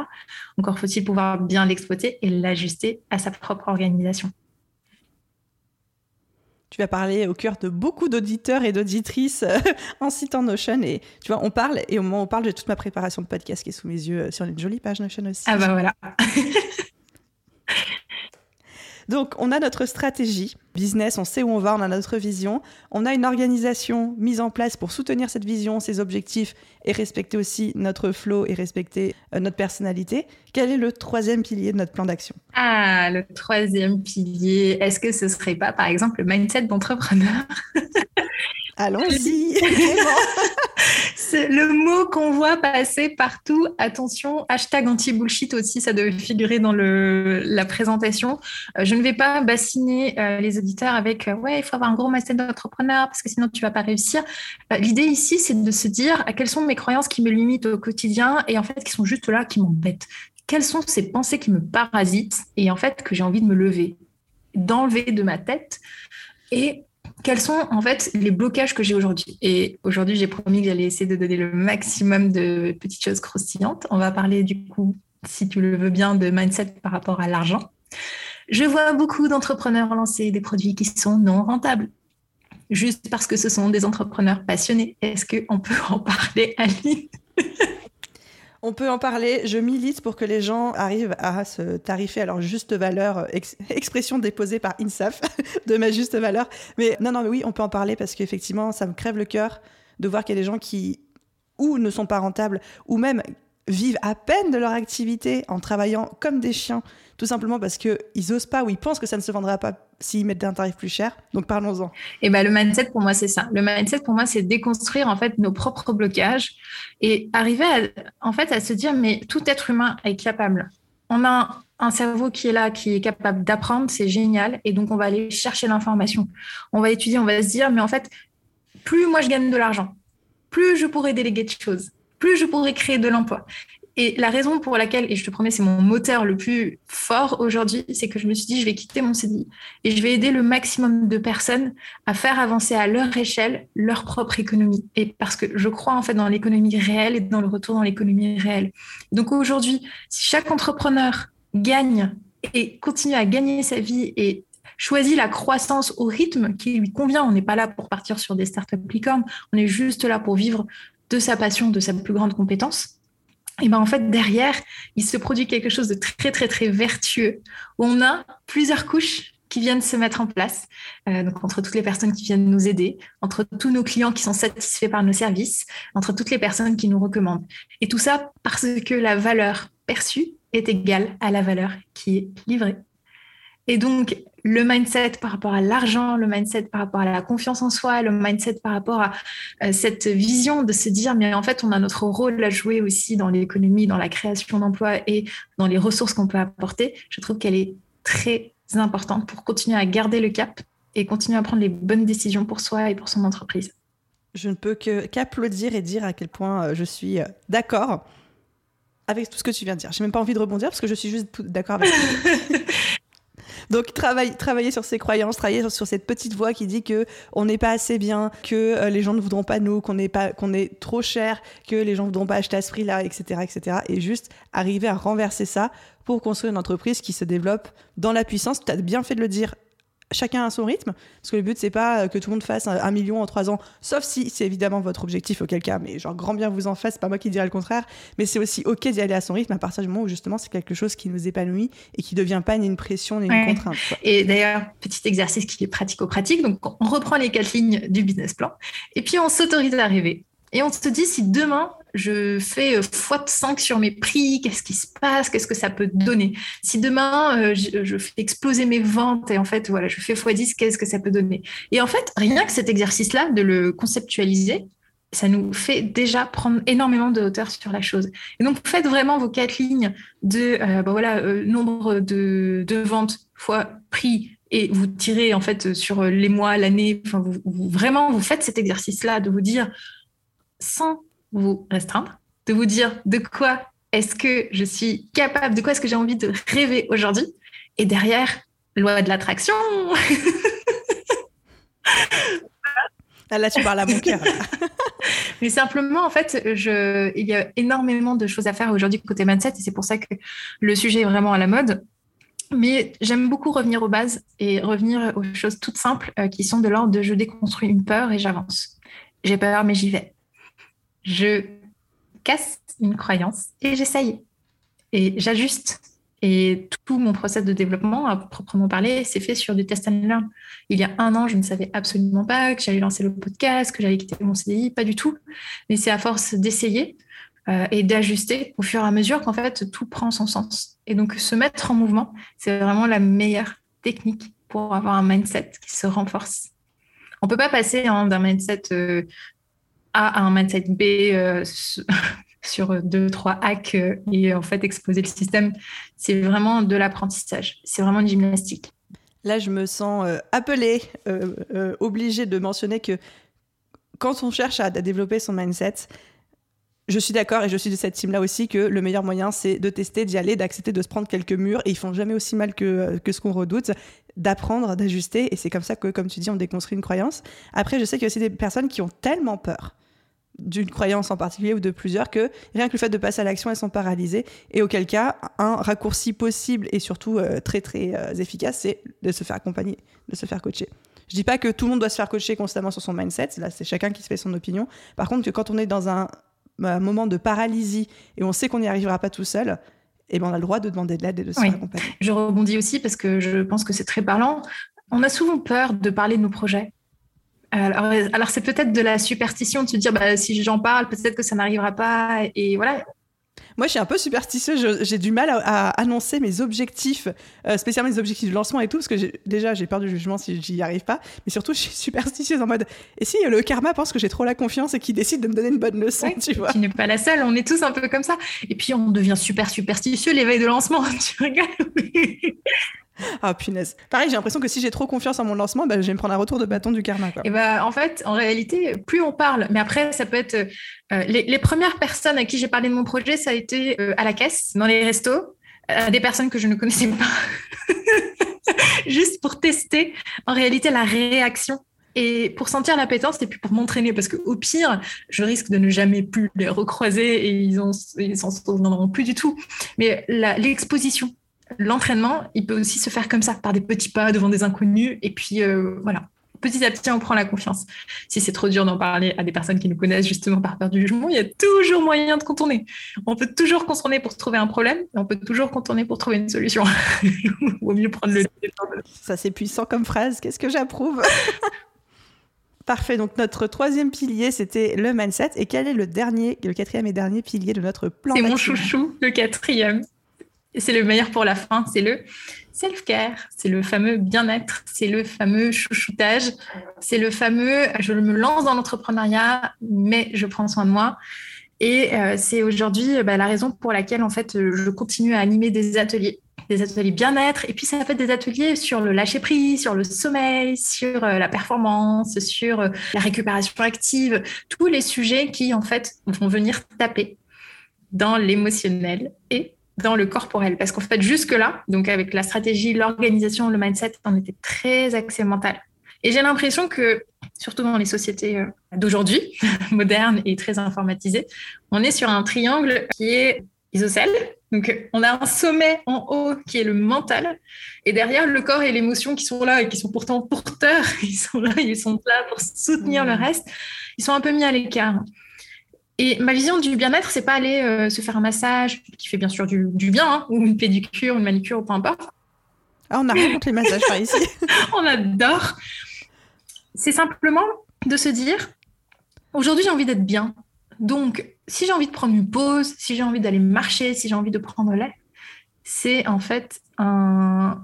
Encore faut-il pouvoir bien l'exploiter et l'ajuster à sa propre organisation tu vas parler au cœur de beaucoup d'auditeurs et d'auditrices euh, en citant Notion. Et tu vois, on parle, et au moment où on parle, j'ai toute ma préparation de podcast qui est sous mes yeux euh, sur une jolie page Notion aussi. Ah bah voilà. Donc, on a notre stratégie business, on sait où on va, on a notre vision. On a une organisation mise en place pour soutenir cette vision, ses objectifs et respecter aussi notre flow et respecter euh, notre personnalité. Quel est le troisième pilier de notre plan d'action? Ah, le troisième pilier, est-ce que ce serait pas, par exemple, le mindset d'entrepreneur? Allons-y. c'est le mot qu'on voit passer partout. Attention, hashtag anti-bullshit aussi, ça devait figurer dans le, la présentation. Euh, je ne vais pas bassiner euh, les auditeurs avec euh, ouais, il faut avoir un gros mindset d'entrepreneur parce que sinon tu vas pas réussir. L'idée ici, c'est de se dire quelles sont mes croyances qui me limitent au quotidien et en fait qui sont juste là, qui m'embêtent. Quelles sont ces pensées qui me parasitent et en fait que j'ai envie de me lever, d'enlever de ma tête et quels sont en fait les blocages que j'ai aujourd'hui Et aujourd'hui, j'ai promis que j'allais essayer de donner le maximum de petites choses croustillantes. On va parler du coup, si tu le veux bien, de mindset par rapport à l'argent. Je vois beaucoup d'entrepreneurs lancer des produits qui sont non rentables, juste parce que ce sont des entrepreneurs passionnés. Est-ce qu'on peut en parler, Aline? On peut en parler. Je milite pour que les gens arrivent à se tarifer à leur juste valeur, expression déposée par INSAF de ma juste valeur. Mais non, non, mais oui, on peut en parler parce qu'effectivement, ça me crève le cœur de voir qu'il y a des gens qui ou ne sont pas rentables, ou même vivent à peine de leur activité en travaillant comme des chiens, tout simplement parce qu'ils n'osent pas ou ils pensent que ça ne se vendra pas s'ils mettent un tarif plus cher. Donc parlons-en. Et ben le mindset pour moi c'est ça. Le mindset pour moi c'est déconstruire en fait nos propres blocages et arriver à, en fait à se dire mais tout être humain est capable. On a un cerveau qui est là, qui est capable d'apprendre, c'est génial. Et donc on va aller chercher l'information. On va étudier, on va se dire mais en fait plus moi je gagne de l'argent, plus je pourrais déléguer de choses plus je pourrais créer de l'emploi. Et la raison pour laquelle, et je te promets, c'est mon moteur le plus fort aujourd'hui, c'est que je me suis dit, je vais quitter mon CDI et je vais aider le maximum de personnes à faire avancer à leur échelle leur propre économie. Et parce que je crois en fait dans l'économie réelle et dans le retour dans l'économie réelle. Donc aujourd'hui, si chaque entrepreneur gagne et continue à gagner sa vie et choisit la croissance au rythme qui lui convient. On n'est pas là pour partir sur des startups licornes, on est juste là pour vivre de sa passion, de sa plus grande compétence, et ben en fait derrière, il se produit quelque chose de très très très vertueux. Où on a plusieurs couches qui viennent se mettre en place, euh, donc entre toutes les personnes qui viennent nous aider, entre tous nos clients qui sont satisfaits par nos services, entre toutes les personnes qui nous recommandent. Et tout ça parce que la valeur perçue est égale à la valeur qui est livrée. Et donc, le mindset par rapport à l'argent, le mindset par rapport à la confiance en soi, le mindset par rapport à euh, cette vision de se dire, mais en fait, on a notre rôle à jouer aussi dans l'économie, dans la création d'emplois et dans les ressources qu'on peut apporter, je trouve qu'elle est très importante pour continuer à garder le cap et continuer à prendre les bonnes décisions pour soi et pour son entreprise. Je ne peux qu'applaudir et dire à quel point euh, je suis euh, d'accord avec tout ce que tu viens de dire. J'ai même pas envie de rebondir parce que je suis juste d'accord avec toi. Donc travailler sur ses croyances, travailler sur, cette petite voix qui dit que on n'est pas assez bien, que euh, les gens ne voudront pas nous, qu'on est pas, qu'on est trop cher, que les gens ne voudront pas acheter à ce prix-là, etc., etc. Et juste arriver à renverser ça pour construire une entreprise qui se développe dans la puissance. Tu as bien fait de le dire chacun à son rythme, parce que le but c'est pas euh, que tout le monde fasse un, million en trois ans, sauf si c'est évidemment votre objectif, auquel cas, mais genre grand bien vous en fasse, c'est pas moi qui dirais le contraire, mais c'est aussi ok d'y aller à son rythme à partir du moment où justement c'est quelque chose qui nous épanouit et qui devient pas ni une pression ni une contrainte. Et d'ailleurs, petit exercice qui est pratico-pratique, donc on reprend les quatre lignes du business plan, et puis on s'autorise à rêver. Et on se dit, si demain, je fais x5 euh, sur mes prix, qu'est-ce qui se passe, qu'est-ce que ça peut donner Si demain, euh, je, fais exploser mes ventes et en fait, voilà, je fais x10, qu'est-ce que ça peut donner Et en fait, rien que cet exercice-là, de le conceptualiser, ça nous fait déjà prendre énormément de hauteur sur la chose. Et donc, faites vraiment vos quatre lignes de euh, bah voilà, nombre de, ventes fois prix et vous tirez en fait sur les mois, l'année. Enfin, vraiment, vous faites cet exercice-là de vous dire sans vous restreindre, de vous dire de quoi est-ce que je suis capable, de quoi est-ce que j'ai envie de rêver aujourd'hui. Et derrière, loi de l'attraction. Ah, là, tu parles à mon cœur. Mais simplement, en fait, je, il y a énormément de choses à faire aujourd'hui côté mindset et c'est pour ça que le sujet est vraiment à la mode. Mais j'aime beaucoup revenir aux bases et revenir aux choses toutes simples euh, qui sont de l'ordre de je déconstruis une peur et j'avance. J'ai peur, mais j'y vais je casse une croyance et j'essaye. Et j'ajuste. Et tout mon process de développement, à proprement parler, s'est fait sur du test and learn. Il y a un an, je ne savais absolument pas que j'allais lancer le podcast, que j'allais quitter mon CDI, pas du tout. Mais c'est à force d'essayer euh, et d'ajuster au fur et à mesure qu'en fait tout prend son sens. Et donc se mettre en mouvement, c'est vraiment la meilleure technique pour avoir un mindset qui se renforce. On peut pas passer hein, d'un mindset euh, à un mindset B euh, sur deux, trois hacks euh, et en fait exploser le système. C'est vraiment de l'apprentissage. C'est vraiment une gymnastique. Là, je me sens euh, appelée, obligée de mentionner que quand on cherche à, développer son mindset, je suis d'accord et je suis de cette team-là aussi que le meilleur moyen, c'est de tester, d'y aller, d'accepter de se prendre quelques murs et ils font jamais aussi mal que, que ce qu'on redoute, d'apprendre, d'ajuster et c'est comme ça que, comme tu dis, on déconstruit une croyance. Après, je sais qu'il y a aussi des personnes qui ont tellement peur d'une croyance en particulier ou de plusieurs que rien que le fait de passer à l'action, elles sont paralysées. Et auquel cas, un raccourci possible et surtout euh, très très euh, efficace, c'est de se faire accompagner, de se faire coacher. Je dis pas que tout le monde doit se faire coacher constamment sur son mindset, là c'est chacun qui se fait son opinion. Par contre, que quand on est dans un, moment de paralysie et on sait qu'on n'y arrivera pas tout seul, eh ben on a le droit de demander de l'aide et de se faire accompagner. Je rebondis aussi parce que je pense que c'est très parlant. On a souvent peur de parler de nos projets. Alors, c'est peut-être de la superstition de se dire, bah, si j'en parle, peut-être que ça n'arrivera pas. Et voilà. Moi, je suis un peu superstitieuse. J'ai du mal à, annoncer mes objectifs, euh, spécialement les objectifs de lancement et tout, parce que déjà, j'ai peur du jugement si j'y arrive pas. Mais surtout, je suis superstitieuse en mode, et si le karma pense que j'ai trop la confiance et qu'il décide de me donner une bonne leçon, tu vois Tu n'es pas la seule. On est tous un peu comme ça. Et puis, on devient super superstitieux l'éveil de lancement. tu regardes Ah punaise. Pareil, j'ai l'impression que si j'ai trop confiance en mon lancement, bah, je vais me prendre un retour de bâton du karma. Et bah, en fait, en réalité, plus on parle, mais après, ça peut être. Euh, les, premières personnes à qui j'ai parlé de mon projet, ça a été euh, à la caisse, dans les restos, euh, des personnes que je ne connaissais pas. Juste pour tester, en réalité, la réaction et pour sentir l'appétence et puis pour m'entraîner parce qu'au pire je risque de ne jamais plus les recroiser et ils s'en ils souviendront plus du tout mais l'exposition l'entraînement, il peut aussi se faire comme ça, par des petits pas devant des inconnus. Et puis, euh, voilà, petit à petit, on prend la confiance. Si c'est trop dur d'en parler à des personnes qui nous connaissent justement par peur du jugement, il y a toujours moyen de contourner. On peut toujours contourner pour trouver un problème, et on peut toujours contourner pour trouver une solution. Vaut mieux prendre le Ça, c'est puissant comme phrase. Qu'est-ce que j'approuve? Parfait. Donc, notre troisième pilier, c'était le mindset. Et quel est le dernier, le quatrième et dernier pilier de notre plan C'est mon chouchou, le quatrième. C'est le meilleur pour la fin. C'est le self-care, c'est le fameux bien-être, c'est le fameux chouchoutage, c'est le fameux je me lance dans l'entrepreneuriat, mais je prends soin de moi. Et euh, c'est aujourd'hui bah, la raison pour laquelle en fait je continue à animer des ateliers, des ateliers bien-être. Et puis ça fait des ateliers sur le lâcher prise, sur le sommeil, sur euh, la performance, sur euh, la récupération active, tous les sujets qui en fait vont venir taper dans l'émotionnel et dans le corporel. Parce qu'en fait, jusque-là, donc avec la stratégie, l'organisation, le mindset, on était très axé mental. Et j'ai l'impression que, surtout dans les sociétés euh, d'aujourd'hui, modernes et très informatisées, on est sur un triangle qui est isocèle. Donc, on a un sommet en haut qui est le mental, et derrière le corps et l'émotion qui sont là et qui sont pourtant porteurs, ils sont là, ils sont là pour soutenir le reste, ils sont un peu mis à l'écart. Et ma vision du bien-être, c'est pas aller euh, se faire un massage, qui fait bien sûr du, bien, hein, ou une pédicure, une manicure, peu importe. Ah, on a rien contre les massages par ici. on adore. C'est simplement de se dire, aujourd'hui j'ai envie d'être bien. Donc, si j'ai envie de prendre une pause, si j'ai envie d'aller marcher, si j'ai envie de prendre l'air, c'est en fait un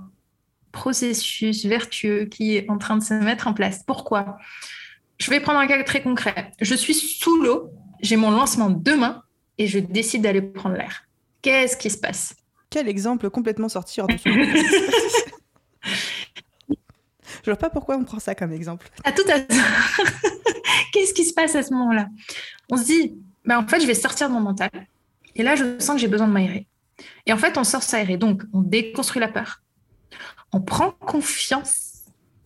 processus vertueux qui est en train de se mettre en place. Pourquoi? Je vais prendre un cas très concret. Je suis sous l'eau j'ai mon lancement demain et je décide d'aller prendre l'air. Qu'est-ce qui se passe? Quel exemple complètement sorti hors de Je vois pas pourquoi on prend ça comme exemple. À tout à Qu'est-ce qui se passe à ce moment-là? On se dit, bah en fait, je vais sortir de mon mental. Et là, je sens que j'ai besoin de m'aérer. Et en fait, on sort s'aérer. Donc, on déconstruit la peur. On prend confiance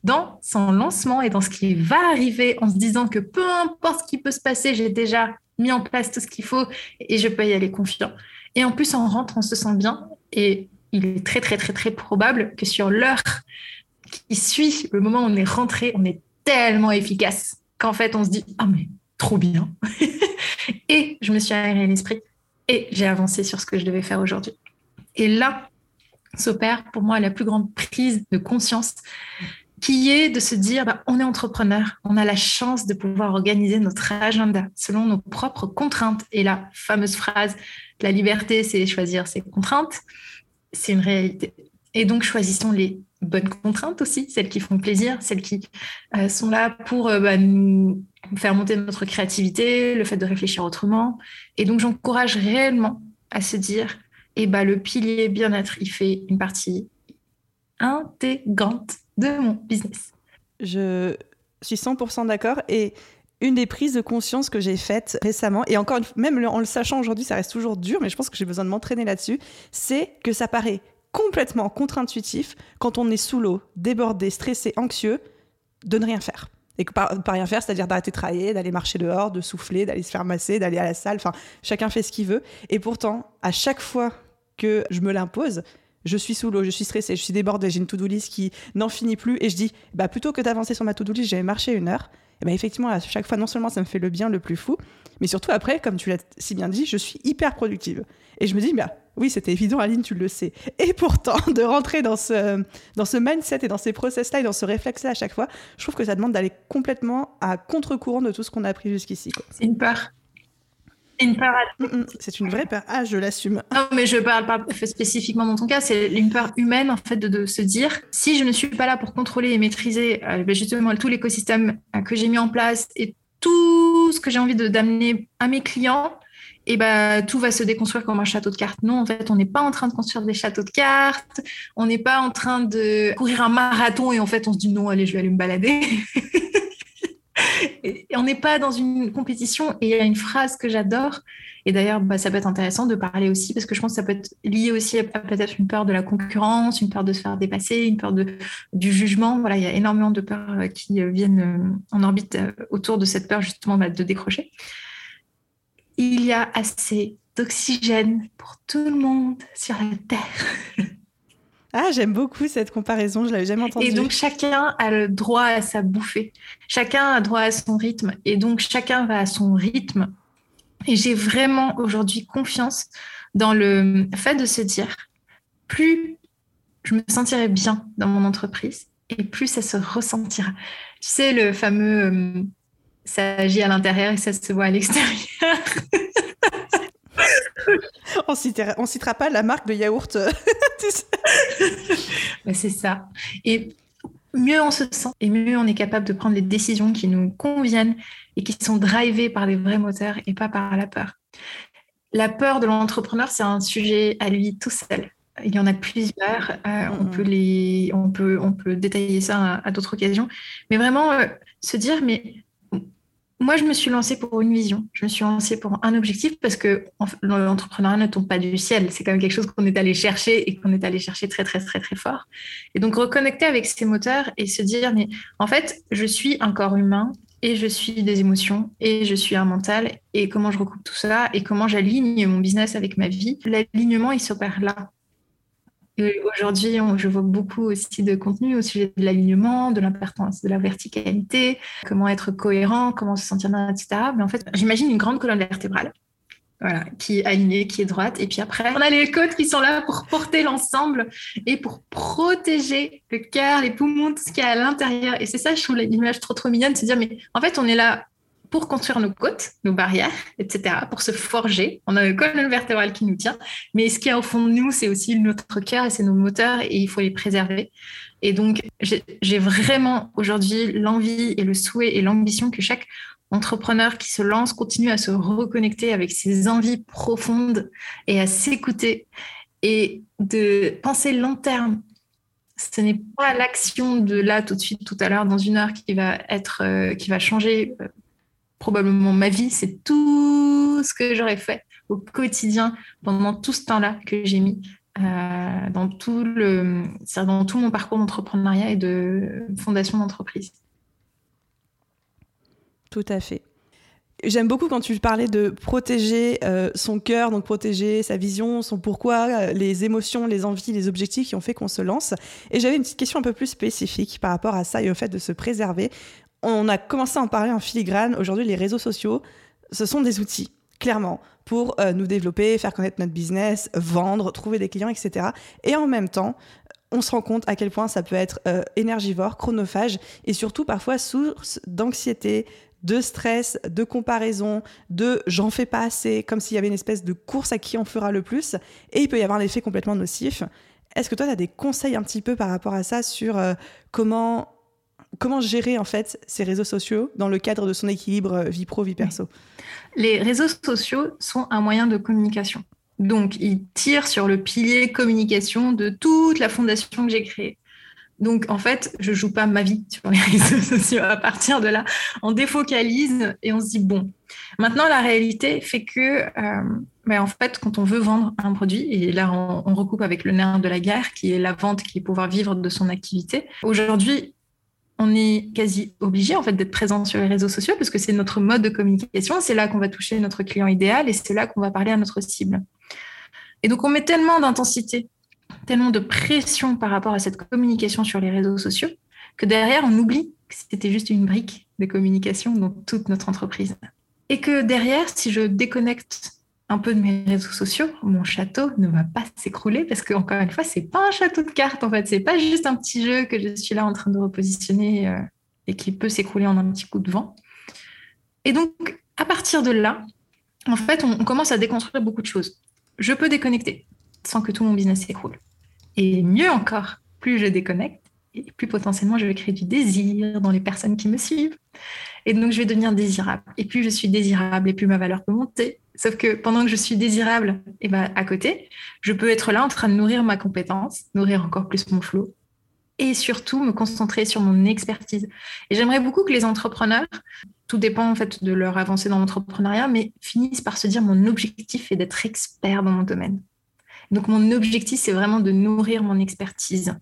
dans son lancement et dans ce qui va arriver en se disant que peu importe ce qui peut se passer, j'ai déjà mis en place tout ce qu'il faut et je peux y aller confiant. Et en plus, on rentre, on se sent bien et il est très, très, très, très probable que sur l'heure qui suit le moment où on est rentré, on est tellement efficace qu'en fait, on se dit Ah, mais trop bien. et je me suis aéré l'esprit et j'ai avancé sur ce que je devais faire aujourd'hui. Et là, s'opère pour moi la plus grande prise de conscience qui est de se dire, bah, on est entrepreneur, on a la chance de pouvoir organiser notre agenda selon nos propres contraintes. Et la fameuse phrase, la liberté, c'est choisir ses contraintes, c'est une réalité. Et donc, choisissons les bonnes contraintes aussi, celles qui font plaisir, celles qui euh, sont là pour euh, bah, nous faire monter notre créativité, le fait de réfléchir autrement. Et donc, j'encourage réellement à se dire, eh bah, le pilier bien-être, il fait une partie intégrante de mon business. Je suis 100% d'accord et une des prises de conscience que j'ai faites récemment, et encore même en le sachant aujourd'hui, ça reste toujours dur, mais je pense que j'ai besoin de m'entraîner là-dessus, c'est que ça paraît complètement contre-intuitif quand on est sous l'eau, débordé, stressé, anxieux, de ne rien faire. Et que par, rien faire, c'est-à-dire d'arrêter de travailler, d'aller marcher dehors, de souffler, d'aller se faire masser, d'aller à la salle, enfin, chacun fait ce qu'il veut. Et pourtant, à chaque fois que je me l'impose, je suis sous l'eau, je suis stressée, je suis débordée, j'ai une to-do list qui n'en finit plus et je dis, bah, plutôt que d'avancer sur ma to-do list, j'avais marché une heure. Et bah, effectivement, à chaque fois, non seulement ça me fait le bien le plus fou, mais surtout après, comme tu l'as si bien dit, je suis hyper productive. Et je me dis, bah, oui, c'était évident, Aline, tu le sais. Et pourtant, de rentrer dans ce, dans ce mindset et dans ces process-là et dans ce réflexe-là à chaque fois, je trouve que ça demande d'aller complètement à contre-courant de tout ce qu'on a appris jusqu'ici. C'est une peur. Une peur. Mm, mm. C'est une vraie peur. Ah, je l'assume. Non, mais je parle pas spécifiquement dans ton cas. C'est une peur humaine, en fait, de, se dire si je ne suis pas là pour contrôler et maîtriser euh, ben, justement tout l'écosystème euh, que j'ai mis en place et tout ce que j'ai envie d'amener à mes clients, et ben tout va se déconstruire comme un château de cartes. Non, en fait, on n'est pas en train de construire des châteaux de cartes. On n'est pas en train de courir un marathon et en fait, on se dit non, allez, je vais aller me balader. on n'est pas dans une compétition. Et il y a une phrase que j'adore. Et d'ailleurs, bah, ça peut être intéressant de parler aussi, parce que je pense que ça peut être lié aussi à, peut-être une peur de la concurrence, une peur de se faire dépasser, une peur de, du jugement. Voilà, il y a énormément de peurs euh, qui euh, viennent euh, en orbite autour de cette peur justement bah, de décrocher. Il y a assez d'oxygène pour tout le monde sur la Terre. Ah, j'aime beaucoup cette comparaison, je l'avais jamais entendue. Et donc chacun a le droit à sa bouffée, chacun a droit à son rythme, et donc chacun va à son rythme. Et j'ai vraiment aujourd'hui confiance dans le fait de se dire, plus je me sentirai bien dans mon entreprise, et plus ça se ressentira. Tu sais, le fameux euh, ça agit à l'intérieur et ça se voit à l'extérieur. on ne citera pas la marque de yaourt. c'est ça. Et mieux on se sent et mieux on est capable de prendre les décisions qui nous conviennent et qui sont drivées par les vrais moteurs et pas par la peur. La peur de l'entrepreneur, c'est un sujet à lui tout seul. Il y en a plusieurs. Euh, on, peut les, on, peut, on peut détailler ça à, d'autres occasions. Mais vraiment, euh, se dire, mais moi, je me suis lancée pour une vision. Je me suis lancée pour un objectif parce que l'entrepreneuriat ne tombe pas du ciel. C'est quand même quelque chose qu'on est allé chercher et qu'on est allé chercher très, très, très, très fort. Et donc, reconnecter avec ces moteurs et se dire, mais en fait, je suis un corps humain et je suis des émotions et je suis un mental et comment je recoupe tout ça et comment j'aligne mon business avec ma vie. L'alignement, il s'opère là. Aujourd'hui, je vois beaucoup aussi de contenu au sujet de l'alignement, de l'importance de la verticalité, comment être cohérent, comment se sentir bien, etc. Mais en fait, j'imagine une grande colonne vertébrale, voilà, qui est alignée, qui est droite. Et puis après, on a les côtes qui sont là pour porter l'ensemble et pour protéger le cœur, les poumons, tout ce qui est à l'intérieur. Et c'est ça, je trouve l'image trop, trop mignonne, de se dire, mais en fait, on est là pour construire nos côtes, nos barrières, etc., pour se forger. On a une colonne vertébrale qui nous tient, mais ce qui est au fond de nous, c'est aussi notre cœur et c'est nos moteurs et il faut les préserver. Et donc, j'ai vraiment aujourd'hui l'envie et le souhait et l'ambition que chaque entrepreneur qui se lance continue à se reconnecter avec ses envies profondes et à s'écouter et de penser long terme. Ce n'est pas l'action de là tout de suite, tout à l'heure, dans une heure qui va être, euh, qui va changer euh, probablement ma vie, c'est tout ce que j'aurais fait au quotidien pendant tout ce temps-là que j'ai mis euh, dans, tout le, dans tout mon parcours d'entrepreneuriat et de fondation d'entreprise. Tout à fait. J'aime beaucoup quand tu parlais de protéger euh, son cœur, donc protéger sa vision, son pourquoi, euh, les émotions, les envies, les objectifs qui ont fait qu'on se lance. Et j'avais une petite question un peu plus spécifique par rapport à ça et au fait de se préserver on a commencé à en parler en filigrane. Aujourd'hui, les réseaux sociaux, ce sont des outils, clairement, pour euh, nous développer, faire connaître notre business, vendre, trouver des clients, etc. Et en même temps, on se rend compte à quel point ça peut être euh, énergivore, chronophage et surtout parfois source d'anxiété, de stress, de comparaison, de j'en fais pas assez, comme s'il y avait une espèce de course à qui en fera le plus. Et il peut y avoir un effet complètement nocif. Est-ce que toi, tu as des conseils un petit peu par rapport à ça sur euh, comment comment gérer en fait ces réseaux sociaux dans le cadre de son équilibre euh, vie pro vie perso? Les réseaux sociaux sont un moyen de communication. Donc, ils tirent sur le pilier communication de toute la fondation que j'ai créée. Donc, en fait, je joue pas ma vie sur les réseaux sociaux. À partir de là, on défocalise et on se dit bon. Maintenant, la réalité fait que, euh, ben, en fait, quand on veut vendre un produit, et là, on, on recoupe avec le nerf de la guerre, qui est la vente, qui est pouvoir vivre de son activité. Aujourd'hui, on est quasi obligé en fait d'être présent sur les réseaux sociaux parce que c'est notre mode de communication, c'est là qu'on va toucher notre client idéal et c'est là qu'on va parler à notre cible. Et donc on met tellement d'intensité, tellement de pression par rapport à cette communication sur les réseaux sociaux que derrière on oublie que c'était juste une brique de communication dans toute notre entreprise. Et que derrière, si je déconnecte un peu de mes réseaux sociaux, mon château ne va pas s'écrouler parce que encore une fois, c'est pas un château de cartes en fait, c'est pas juste un petit jeu que je suis là en train de repositionner euh, et qui peut s'écrouler en un petit coup de vent. Et donc à partir de là, en fait, on, commence à déconstruire beaucoup de choses. Je peux déconnecter sans que tout mon business s'écroule. Et mieux encore, plus je déconnecte, et plus potentiellement je vais créer du désir dans les personnes qui me suivent. Et donc je vais devenir désirable. Et plus je suis désirable, et plus ma valeur peut monter, Sauf que pendant que je suis désirable, et eh ben, à côté, je peux être là en train de nourrir ma compétence, nourrir encore plus mon flow et surtout me concentrer sur mon expertise. Et j'aimerais beaucoup que les entrepreneurs, tout dépend en fait de leur avancée dans l'entrepreneuriat, mais finissent par se dire mon objectif est d'être expert dans mon domaine. Donc mon objectif, c'est vraiment de nourrir mon expertise.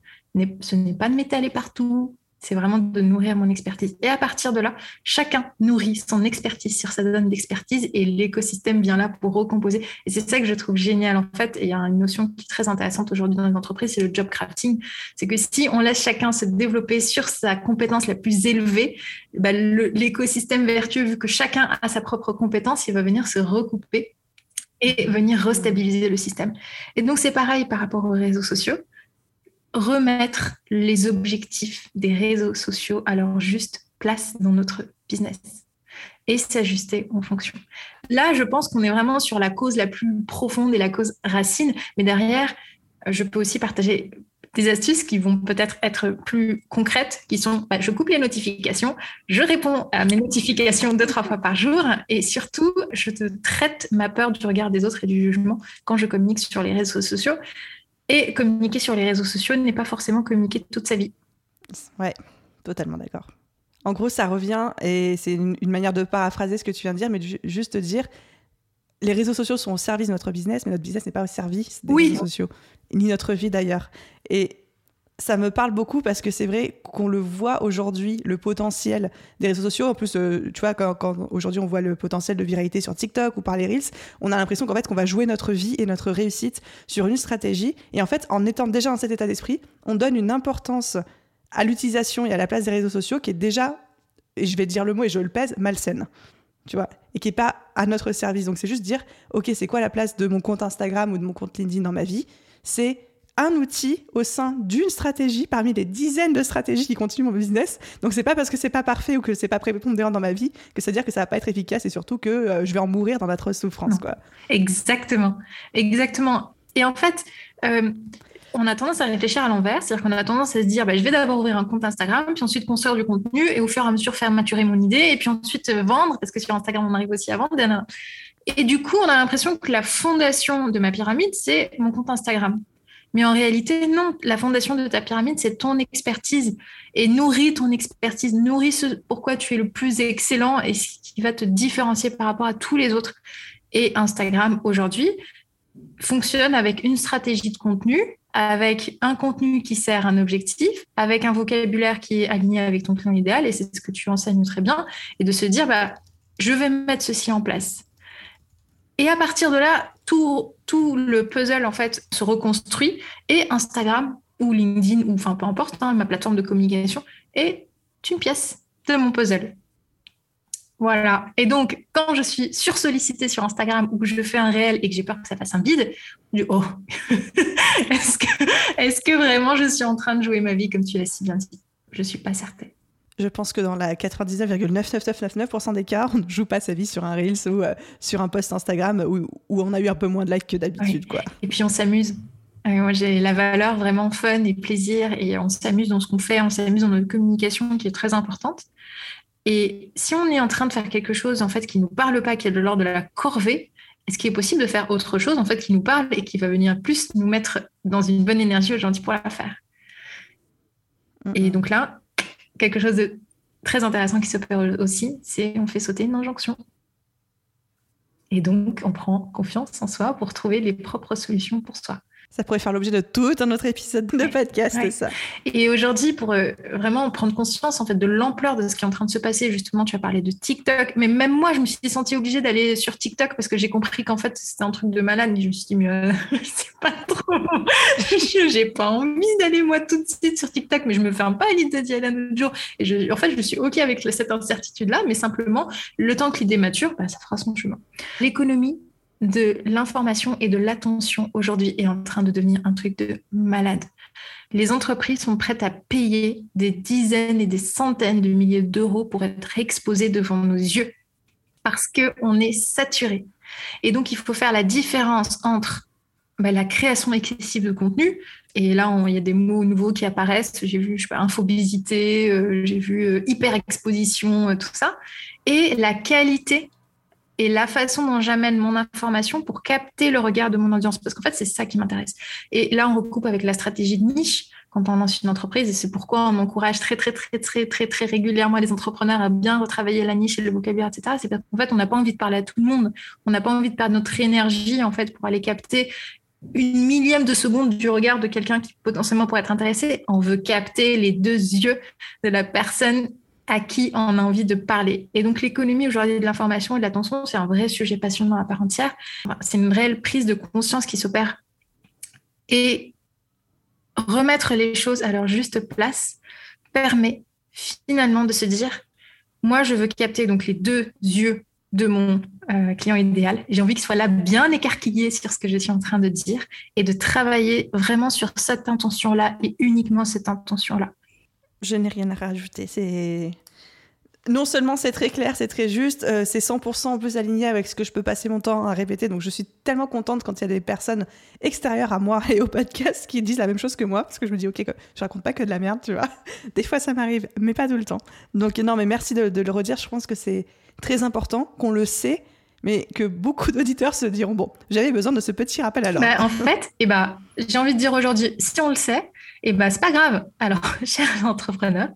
Ce n'est pas de m'étaler partout, c'est vraiment de nourrir mon expertise. Et à partir de là, chacun nourrit son expertise sur sa zone d'expertise et l'écosystème vient là pour recomposer. Et c'est ça que je trouve génial en fait. Et il y a une notion qui est très intéressante aujourd'hui dans les entreprises, c'est le job crafting. C'est que si on laisse chacun se développer sur sa compétence la plus élevée, bah, l'écosystème vertueux, vu que chacun a sa propre compétence, il va venir se recouper et venir restabiliser le système. Et donc c'est pareil par rapport aux réseaux sociaux remettre les objectifs des réseaux sociaux à leur juste place dans notre business et s'ajuster en fonction. Là, je pense qu'on est vraiment sur la cause la plus profonde et la cause racine, mais derrière, je peux aussi partager des astuces qui vont peut-être être plus concrètes, qui sont bah, je coupe les notifications, je réponds à mes notifications deux, trois fois par jour, et surtout, je te traite ma peur du regard des autres et du jugement quand je communique sur les réseaux sociaux. Et communiquer sur les réseaux sociaux n'est pas forcément communiquer toute sa vie. Ouais, totalement d'accord. En gros, ça revient, et c'est une, manière de paraphraser ce que tu viens de dire, mais juste dire, les réseaux sociaux sont au service de notre business, mais notre business n'est pas au service des réseaux sociaux, ni notre vie d'ailleurs. Et ça me parle beaucoup parce que c'est vrai qu'on le voit aujourd'hui, le potentiel des réseaux sociaux. En plus, euh, tu vois, quand, aujourd'hui on voit le potentiel de viralité sur TikTok ou par les Reels, on a l'impression qu'en fait, qu'on va jouer notre vie et notre réussite sur une stratégie. Et en fait, en étant déjà dans cet état d'esprit, on donne une importance à l'utilisation et à la place des réseaux sociaux qui est déjà, et je vais dire le mot et je le pèse, malsaine. Tu vois, et qui n'est pas à notre service. Donc, c'est juste dire, OK, c'est quoi la place de mon compte Instagram ou de mon compte LinkedIn dans ma vie? C'est un outil au sein d'une stratégie parmi les dizaines de stratégies qui continuent mon business. Donc c'est pas parce que c'est pas parfait ou que c'est pas prépondérant dans ma vie que ça veut dire que ça va pas être efficace et surtout que euh, je vais en mourir dans notre souffrance. Quoi. Exactement, exactement. Et en fait, euh, on a tendance à réfléchir à l'envers, c'est-à-dire qu'on a tendance à se dire, bah, je vais d'abord ouvrir un compte Instagram, puis ensuite construire du contenu et au fur et à mesure faire maturer mon idée et puis ensuite euh, vendre, parce que sur Instagram on arrive aussi à vendre. Et du coup, on a l'impression que la fondation de ma pyramide, c'est mon compte Instagram. Mais en réalité, non. La fondation de ta pyramide, c'est ton expertise. Et nourris ton expertise, nourris ce pourquoi tu es le plus excellent et ce qui va te différencier par rapport à tous les autres. Et Instagram, aujourd'hui, fonctionne avec une stratégie de contenu, avec un contenu qui sert un objectif, avec un vocabulaire qui est aligné avec ton client idéal, et c'est ce que tu enseignes très bien, et de se dire, bah, je vais mettre ceci en place. Et à partir de là, tout, le puzzle en fait se reconstruit et Instagram ou LinkedIn ou enfin peu importe, hein, ma plateforme de communication est une pièce de mon puzzle. Voilà. Et donc, quand je suis sursollicitée sur Instagram ou que je fais un réel et que j'ai peur que ça fasse un bide, je dis, oh, est-ce que, que vraiment je suis en train de jouer ma vie comme tu l'as si bien dit? Je ne suis pas certaine. Je pense que dans la 99,99999% des cas, on ne joue pas sa vie sur un Reels ou euh, sur un post Instagram où, où, on a eu un peu moins de likes que d'habitude. quoi. Et puis on s'amuse. Euh, moi, j'ai la valeur vraiment fun et plaisir et on s'amuse dans ce qu'on fait, on s'amuse dans notre communication qui est très importante. Et si on est en train de faire quelque chose en fait qui nous parle pas, qui est de l'ordre de la corvée, est-ce qu'il est possible de faire autre chose en fait qui nous parle et qui va venir plus nous mettre dans une bonne énergie aujourd'hui pour la faire? Et donc là, quelque chose de très intéressant qui s'opère aussi, c'est on fait sauter une injonction. Et donc, on prend confiance en soi pour trouver les propres solutions pour soi. Ça pourrait faire l'objet de tout un autre épisode de podcast, ça. Et aujourd'hui, pour euh, vraiment prendre conscience en fait de l'ampleur de ce qui est en train de se passer, justement, tu as parlé de TikTok, mais même moi, je me suis sentie obligée d'aller sur TikTok parce que j'ai compris qu'en fait, c'était un truc de malade. Et je me suis dit, mais euh, c'est pas trop. j'ai pas envie d'aller moi tout de suite sur TikTok, mais je me ferme pas à l'idée d'y aller un autre jour. Et je, en fait, je suis OK avec cette incertitude-là, mais simplement, le temps que l'idée mature, bah, ça fera son chemin. L'économie de l'information et de l'attention aujourd'hui est en train de devenir un truc de malade. Les entreprises sont prêtes à payer des dizaines et des centaines de milliers d'euros pour être exposées devant nos yeux parce qu'on est saturé. Et donc, il faut faire la différence entre bah, la création excessive de contenu, et là, il y a des mots nouveaux qui apparaissent. J'ai vu, infobésité, euh, j'ai vu euh, hyper exposition, euh, tout ça. Et la qualité et la façon dont j'amène mon information pour capter le regard de mon audience. Parce qu'en fait, c'est ça qui m'intéresse. Et là, on recoupe avec la stratégie de niche quand on lance une entreprise. Et c'est pourquoi on encourage très, très, très, très, très, très régulièrement les entrepreneurs à bien retravailler la niche et le vocabulaire, etc. C'est parce qu'en fait, on n'a pas envie de parler à tout le monde. On n'a pas envie de perdre notre énergie, en fait, pour aller capter une millième de seconde du regard de quelqu'un qui potentiellement pourrait être intéressé. On veut capter les deux yeux de la personne à qui on a envie de parler. Et donc l'économie aujourd'hui de l'information et de l'attention, c'est un vrai sujet passionnant à part entière. C'est une réelle prise de conscience qui s'opère. Et remettre les choses à leur juste place permet finalement de se dire, moi je veux capter donc les deux yeux de mon euh, client idéal. J'ai envie qu'il soit là bien écarquillé sur ce que je suis en train de dire et de travailler vraiment sur cette intention-là et uniquement cette intention-là. Je n'ai rien à rajouter. C'est non seulement c'est très clair, c'est très juste, euh, c'est 100% en plus aligné avec ce que je peux passer mon temps à répéter. Donc je suis tellement contente quand il y a des personnes extérieures à moi et au podcast qui disent la même chose que moi, parce que je me dis, ok, je raconte pas que de la merde, tu vois. Des fois ça m'arrive, mais pas tout le temps. Donc non, mais merci de, le redire. Je pense que c'est très important qu'on le sait, mais que beaucoup d'auditeurs se diront, bon, j'avais besoin de ce petit rappel alors. Bah, en fait, eh ben, j'ai envie de dire aujourd'hui, si on le sait, et eh ben, c'est pas grave. Alors, chers entrepreneurs,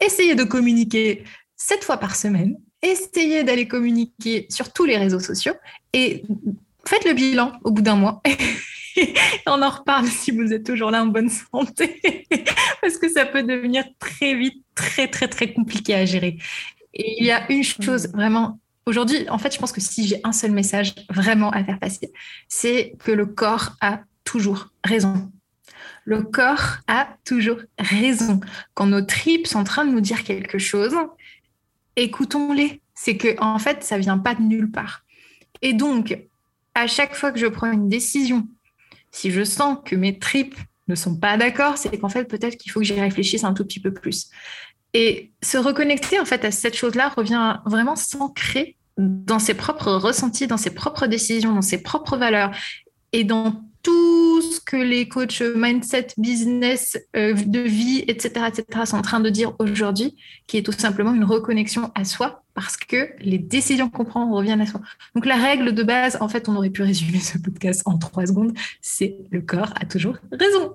essayez de communiquer sept fois par semaine. Essayez d'aller communiquer sur tous les réseaux sociaux et faites le bilan au bout d'un mois. on en reparle si vous êtes toujours là en bonne santé, parce que ça peut devenir très vite très, très, très compliqué à gérer. Et il y a une chose vraiment Aujourd'hui, en fait, je pense que si j'ai un seul message vraiment à faire passer, c'est que le corps a toujours raison. Le corps a toujours raison. Quand nos tripes sont en train de nous dire quelque chose, écoutons-les. C'est que en fait, ça vient pas de nulle part. Et donc, à chaque fois que je prends une décision, si je sens que mes tripes ne sont pas d'accord, c'est qu'en fait, peut-être qu'il faut que j'y réfléchisse un tout petit peu plus. Et se reconnecter en fait à cette chose-là revient vraiment s'ancrer dans ses propres ressentis, dans ses propres décisions, dans ses propres valeurs et dans tout ce que les coachs mindset, business, euh, de vie, etc., etc., sont en train de dire aujourd'hui, qui est tout simplement une reconnexion à soi, parce que les décisions qu'on prend reviennent à soi. Donc la règle de base, en fait, on aurait pu résumer ce podcast en trois secondes, c'est le corps a toujours raison.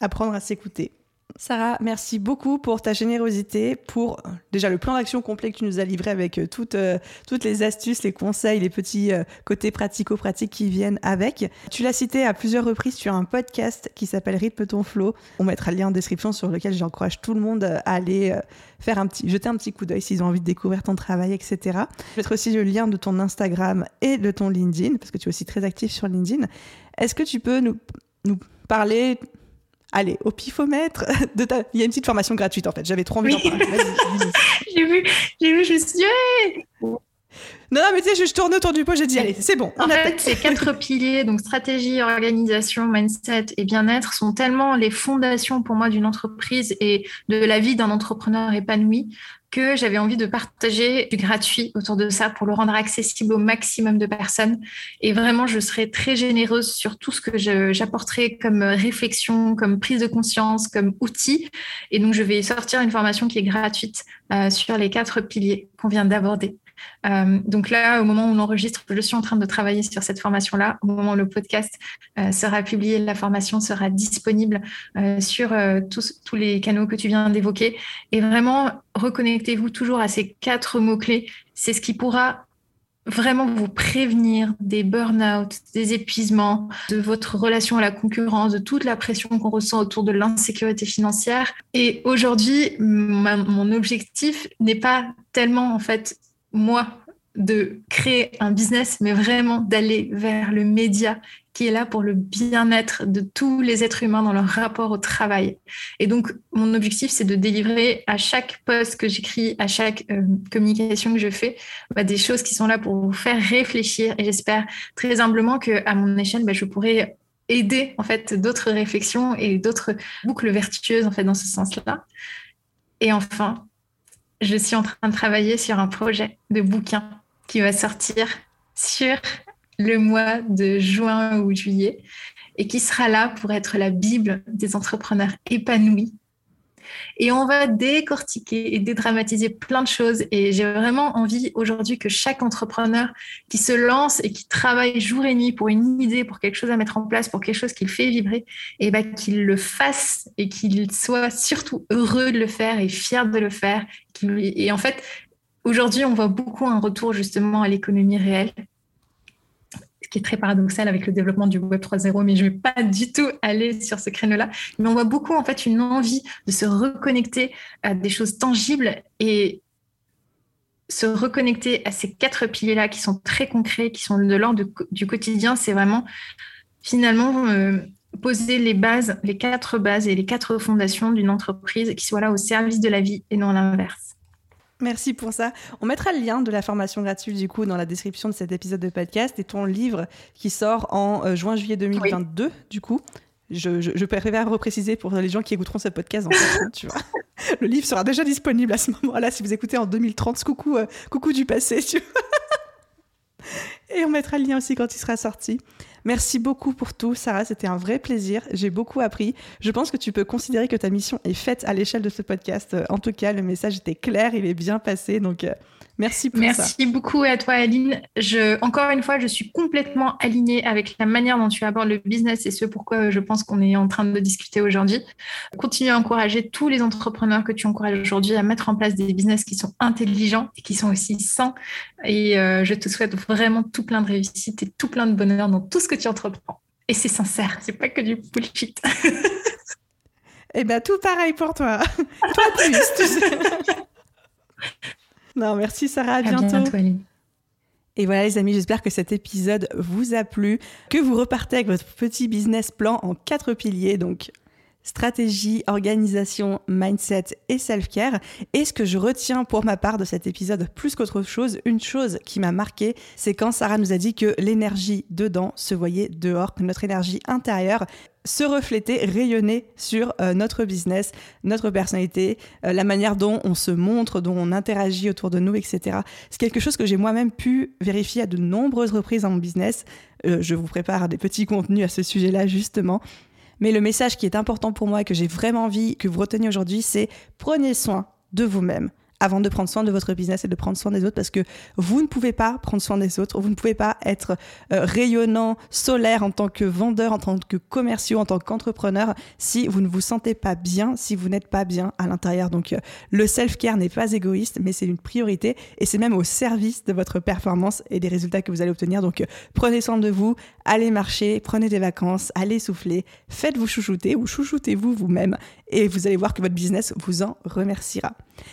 Apprendre à s'écouter. Sarah, merci beaucoup pour ta générosité, pour euh, déjà le plan d'action complet que tu nous as livré avec euh, toutes, euh, toutes les astuces, les conseils, les petits côtés pratico-pratiques qui viennent avec. Tu l'as cité à plusieurs reprises, as un podcast qui s'appelle Rythme ton flow. On mettra le lien en description sur lequel j'encourage tout le monde à aller faire un petit, jeter un petit coup d'œil s'ils ont envie de découvrir ton travail, etc. Je vais mettre aussi le lien de ton Instagram et de ton LinkedIn, parce que tu es aussi très actif sur LinkedIn. Est-ce que tu peux nous, nous parler allez, au pifomètre, de ta... il y a une petite formation gratuite en fait. J'avais trop envie d'en parler. j'ai vu, j'ai vu, je suis. Non, non, mais tu sais, je, tourne autour du pot, j'ai dit, allez, c'est bon. En fait, ces quatre piliers, donc stratégie, organisation, mindset et bien-être, sont tellement les fondations pour moi d'une entreprise et de la vie d'un entrepreneur épanoui que j'avais envie de partager du gratuit autour de ça pour le rendre accessible au maximum de personnes. Et vraiment, je serai très généreuse sur tout ce que j'apporterai comme réflexion, comme prise de conscience, comme outil. Et donc, je vais sortir une formation qui est gratuite euh, sur les quatre piliers qu'on vient d'aborder. Euh, donc là, au moment où on enregistre, je suis en train de travailler sur cette formation-là. Au moment où le podcast euh, sera publié, la formation sera disponible euh, sur tous, tous les canaux que tu viens d'évoquer. Et vraiment, reconnectez-vous toujours à ces quatre mots-clés. C'est ce qui pourra vraiment vous prévenir des burn-out, des épuisements, de votre relation à la concurrence, de toute la pression qu'on ressent autour de l'insécurité financière. Et aujourd'hui, mon objectif n'est pas tellement en fait moi, de créer un business, mais vraiment d'aller vers le média qui est là pour le bien-être de tous les êtres humains dans leur rapport au travail. Et donc, mon objectif, c'est de délivrer à chaque post que j'écris, à chaque euh, communication que je fais, bah, des choses qui sont là pour vous faire réfléchir. Et j'espère très humblement que, à mon échelle, bah, je pourrai aider en fait d'autres réflexions et d'autres boucles vertueuses en fait dans ce sens-là. Et enfin, je suis en train de travailler sur un projet de bouquin qui va sortir sur le mois de juin ou juillet et qui sera là pour être la Bible des entrepreneurs épanouis et on va décortiquer et dédramatiser plein de choses. Et j'ai vraiment envie aujourd'hui que chaque entrepreneur qui se lance et qui travaille jour et nuit pour une idée, pour quelque chose à mettre en place, pour quelque chose qui le fait vibrer, et eh ben, qu'il le fasse et qu'il soit surtout heureux de le faire et fier de le faire. Et en fait, aujourd'hui, on voit beaucoup un retour justement à l'économie réelle qui est très paradoxal avec le développement du Web 3.0, mais je ne vais pas du tout aller sur ce créneau-là. Mais on voit beaucoup en fait une envie de se reconnecter à des choses tangibles et se reconnecter à ces quatre piliers-là qui sont très concrets, qui sont de l'ordre du quotidien, c'est vraiment finalement euh, poser les bases, les quatre bases et les quatre fondations d'une entreprise qui soient là au service de la vie et non l'inverse. Merci pour ça. On mettra le lien de la formation gratuite du coup dans la description de cet épisode de podcast et ton livre qui sort en euh, juin-juillet 2022 du coup. Je, je, préfère repréciser pour les gens qui écouteront ce podcast en tu vois. Le livre sera déjà disponible à ce moment-là si vous écoutez en 2030. Coucou, euh, coucou du passé, tu vois. Et on mettra le lien aussi quand il sera sorti. Merci beaucoup pour tout, Sarah. C'était un vrai plaisir. J'ai beaucoup appris. Je pense que tu peux considérer que ta mission est faite à l'échelle de ce podcast. En tout cas, le message était clair, il est bien passé. Donc, euh, Merci pour Merci ça. Merci beaucoup à toi, Aline. Je, encore une fois, je suis complètement alignée avec la manière dont tu abordes le business et ce pourquoi je pense qu'on est en train de discuter aujourd'hui. Continue à encourager tous les entrepreneurs que tu encourages aujourd'hui à mettre en place des business qui sont intelligents et qui sont aussi sains. Et euh, je te souhaite vraiment tout plein de réussite et tout plein de bonheur dans tout ce que tu entreprends. Et c'est sincère, c'est pas que du bullshit. eh bien, tout pareil pour toi. toi plus. Non, merci Sarah, à, bientôt. Et voilà les amis, j'espère que cet épisode vous a plu, que vous repartez avec votre petit business plan en quatre piliers, donc stratégie, organisation, mindset et self-care. Et ce que je retiens pour ma part de cet épisode, plus qu'autre chose, une chose qui m'a marqué, c'est quand Sarah nous a dit que l'énergie dedans se voyait dehors, que notre énergie intérieure se refléter, rayonner sur euh, notre business, notre personnalité, euh, la manière dont on se montre, dont on interagit autour de nous, etc. C'est quelque chose que j'ai moi-même pu vérifier à de nombreuses reprises dans mon business. Euh, je vous prépare des petits contenus à ce sujet-là, justement. Mais le message qui est important pour moi et que j'ai vraiment envie que vous reteniez aujourd'hui, c'est prenez soin de vous-même avant de prendre soin de votre business et de prendre soin des autres parce que vous ne pouvez pas prendre soin des autres, vous ne pouvez pas être euh, rayonnant, solaire en tant que vendeur, en tant que commerciaux, en tant qu'entrepreneur si vous ne vous sentez pas bien, si vous n'êtes pas bien à l'intérieur. Donc euh, le self-care n'est pas égoïste, mais c'est une priorité et c'est même au service de votre performance et des résultats que vous allez obtenir. Donc euh, prenez soin de vous, allez marcher, prenez des vacances, allez souffler, faites-vous chouchouter ou chouchoutez-vous vous-même et vous allez voir que votre business vous en remerciera.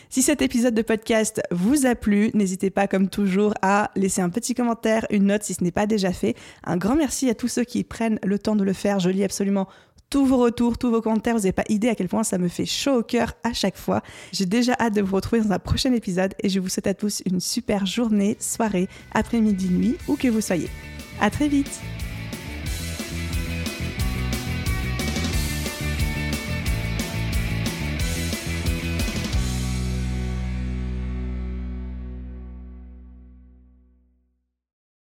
Si cet épisode de podcast vous a plu, n'hésitez pas comme toujours à laisser un petit commentaire, une note si ce n'est pas déjà fait. Un grand merci à tous ceux qui prennent le temps de le faire. Je lis absolument tous vos retours, tous vos commentaires. Vous n'avez pas idée à quel point ça me fait chaud au cœur à chaque fois. J'ai déjà hâte de vous retrouver dans un prochain épisode et je vous souhaite à tous une super journée, soirée, après-midi, nuit, où que vous soyez. À très vite!